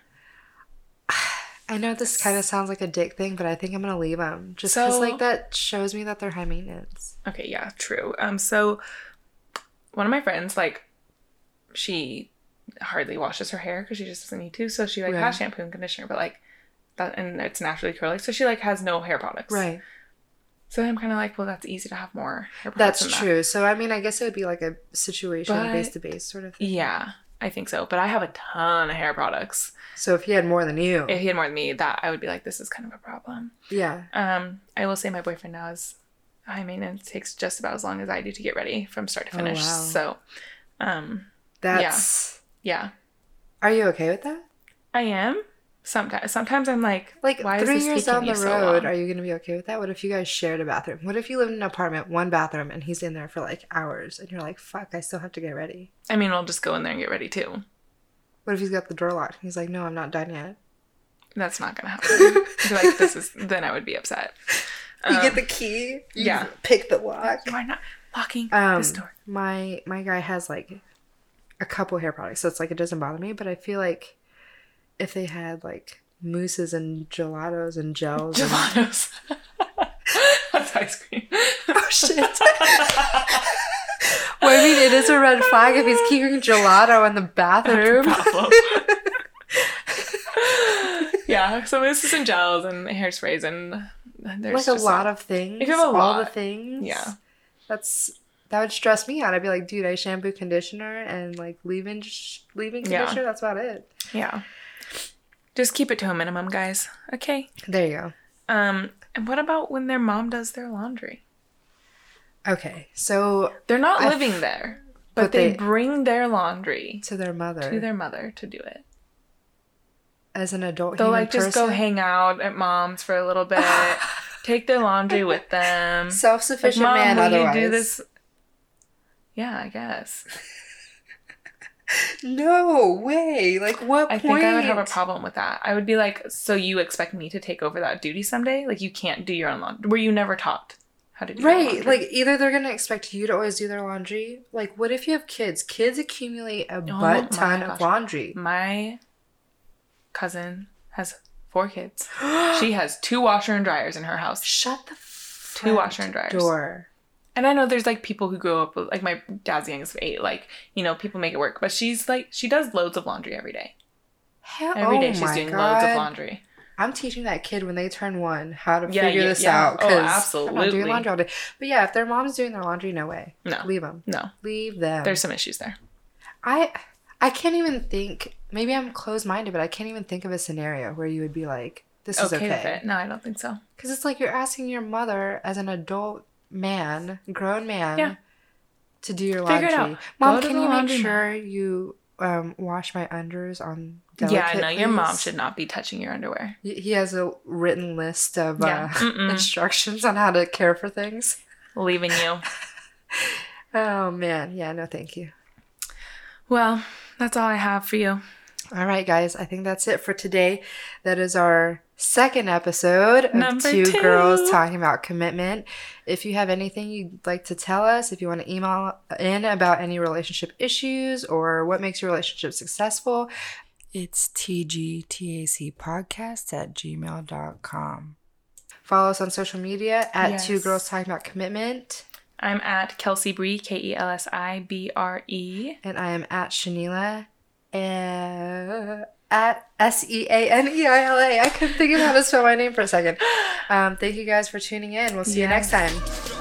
[SPEAKER 2] I know this kind of sounds like a dick thing, but I think I'm gonna leave them just because
[SPEAKER 1] So-
[SPEAKER 2] like that shows me that they're high maintenance.
[SPEAKER 1] Okay, yeah, true. Um, so one of my friends, like, she hardly washes her hair because she just doesn't need to. So she like
[SPEAKER 2] Right.
[SPEAKER 1] has shampoo and conditioner, but like that, and it's naturally curly. So she like has no hair products.
[SPEAKER 2] Right.
[SPEAKER 1] So I'm kind of like, well, that's easy to have more hair products.
[SPEAKER 2] That's
[SPEAKER 1] than that.
[SPEAKER 2] true. So I mean, I guess it would be like a situation base to base sort of thing.
[SPEAKER 1] Yeah, I think so. But I have a ton of hair products.
[SPEAKER 2] So if he had more than you,
[SPEAKER 1] If he had more than me, that I would be like, this is kind of a problem.
[SPEAKER 2] yeah,
[SPEAKER 1] Um, I will say my boyfriend now is high maintenance. Takes just about as long as I do to get ready from start to
[SPEAKER 2] Oh,
[SPEAKER 1] finish.
[SPEAKER 2] wow.
[SPEAKER 1] So, um,
[SPEAKER 2] that's.
[SPEAKER 1] yeah,
[SPEAKER 2] Are you okay with that?
[SPEAKER 1] I am. Sometimes, sometimes I'm like,
[SPEAKER 2] Like
[SPEAKER 1] why
[SPEAKER 2] three
[SPEAKER 1] is this
[SPEAKER 2] years down the
[SPEAKER 1] so
[SPEAKER 2] road,
[SPEAKER 1] long?
[SPEAKER 2] are you gonna be okay with that? What if you guys shared a bathroom? What if you live in an apartment, one bathroom, and he's in there for like hours, and you're like, "Fuck, I still have to get ready."
[SPEAKER 1] I mean, I'll just go in there and get ready too.
[SPEAKER 2] What if he's got the door locked? He's like, "No, I'm not done yet."
[SPEAKER 1] That's not gonna happen. Like, this is. Then I would be upset.
[SPEAKER 2] you
[SPEAKER 1] Um,
[SPEAKER 2] get the key. You
[SPEAKER 1] yeah.
[SPEAKER 2] Pick the lock.
[SPEAKER 1] You are not locking
[SPEAKER 2] Um,
[SPEAKER 1] this door.
[SPEAKER 2] my my guy has like a couple hair products, so it's like it doesn't bother me. But I feel like if they had like mousses and gelatos and gels, and,
[SPEAKER 1] Gelatos. That's ice cream.
[SPEAKER 2] oh shit. well, I mean, it is a red flag if he's keeping gelato in the bathroom.
[SPEAKER 1] yeah, so mousses and gels and hairsprays and there's
[SPEAKER 2] like a lot uh, of things.
[SPEAKER 1] If you have a
[SPEAKER 2] all the
[SPEAKER 1] lot,
[SPEAKER 2] things.
[SPEAKER 1] yeah.
[SPEAKER 2] That's that would stress me out. I'd be like, dude, I shampoo, conditioner, and like leave-in sh- leave-in
[SPEAKER 1] Yeah.
[SPEAKER 2] conditioner. That's about it.
[SPEAKER 1] Yeah. Just keep it to a minimum, guys. Okay.
[SPEAKER 2] There you go.
[SPEAKER 1] Um, and what about when their mom does their laundry?
[SPEAKER 2] Okay, so
[SPEAKER 1] They're not
[SPEAKER 2] I-
[SPEAKER 1] living there, but,
[SPEAKER 2] but
[SPEAKER 1] they,
[SPEAKER 2] they-
[SPEAKER 1] bring their laundry
[SPEAKER 2] to their mother
[SPEAKER 1] to their mother to do it.
[SPEAKER 2] as an adult
[SPEAKER 1] They'll like just go hang out at mom's for a little bit, take their laundry with them.
[SPEAKER 2] Self-sufficient
[SPEAKER 1] mom,
[SPEAKER 2] man.
[SPEAKER 1] will
[SPEAKER 2] Otherwise,
[SPEAKER 1] you do this? Yeah, I guess.
[SPEAKER 2] No way. Like what
[SPEAKER 1] I
[SPEAKER 2] point?
[SPEAKER 1] think I would have a problem with that. I would be like, so you expect me to take over that duty someday? Like you can't do your own laundry. Were you never taught how to do
[SPEAKER 2] Right, like either they're gonna expect you to always do their laundry. Like, what if you have kids? Kids accumulate a
[SPEAKER 1] Oh
[SPEAKER 2] butt ton of laundry.
[SPEAKER 1] my cousin has four kids. she has two washer and dryers in her house.
[SPEAKER 2] Shut the
[SPEAKER 1] Two washer and dryers.
[SPEAKER 2] door.
[SPEAKER 1] And I know there's like people who grow up with like my dad's youngest of eight, like, you know, people make it work. But she's like she does loads of laundry every day.
[SPEAKER 2] Hell,
[SPEAKER 1] Every day
[SPEAKER 2] oh
[SPEAKER 1] she's doing
[SPEAKER 2] God.
[SPEAKER 1] loads of laundry.
[SPEAKER 2] I'm teaching that kid when they turn one how to
[SPEAKER 1] Yeah,
[SPEAKER 2] figure
[SPEAKER 1] yeah,
[SPEAKER 2] this
[SPEAKER 1] yeah.
[SPEAKER 2] out.
[SPEAKER 1] Oh,
[SPEAKER 2] 'cause I'm not
[SPEAKER 1] absolutely.
[SPEAKER 2] doing laundry all day. But yeah, if their mom's doing their laundry, no way.
[SPEAKER 1] No.
[SPEAKER 2] Leave them.
[SPEAKER 1] No.
[SPEAKER 2] Leave them.
[SPEAKER 1] There's some issues there.
[SPEAKER 2] I I can't even think. Maybe I'm closed minded, but I can't even think of a scenario where you would be like, "This is
[SPEAKER 1] Okay, with
[SPEAKER 2] okay."
[SPEAKER 1] No, I don't think so.
[SPEAKER 2] Because it's like you're asking your mother as an adult man, grown man,
[SPEAKER 1] Yeah.
[SPEAKER 2] to do your
[SPEAKER 1] Figure
[SPEAKER 2] laundry.
[SPEAKER 1] it out.
[SPEAKER 2] Mom, can you make
[SPEAKER 1] laundry
[SPEAKER 2] sure you um, wash my unders on
[SPEAKER 1] yeah,
[SPEAKER 2] delicate,
[SPEAKER 1] no, your mom should not be touching your underwear.
[SPEAKER 2] He he has a written list of
[SPEAKER 1] Yeah.
[SPEAKER 2] uh, instructions on how to care for things.
[SPEAKER 1] Leaving you.
[SPEAKER 2] Oh man, yeah, no, thank you.
[SPEAKER 1] well, that's all I have for you.
[SPEAKER 2] All right, guys, I think that's it for today. That is our second episode of two,
[SPEAKER 1] two.
[SPEAKER 2] girls talking about commitment. If you have anything you'd like to tell us, if you want to email in about any relationship issues or what makes your relationship successful, it's tgtacpodcast at gmail.com. Follow us on social media at two girls talking about commitment.
[SPEAKER 1] I'm at Kelsi Bre, K E L S I B R E.
[SPEAKER 2] And I am at Shanila. Uh, at S E A N E I L A. I couldn't think of how to spell my name for a second. Um, thank you guys for tuning in. We'll see you next time.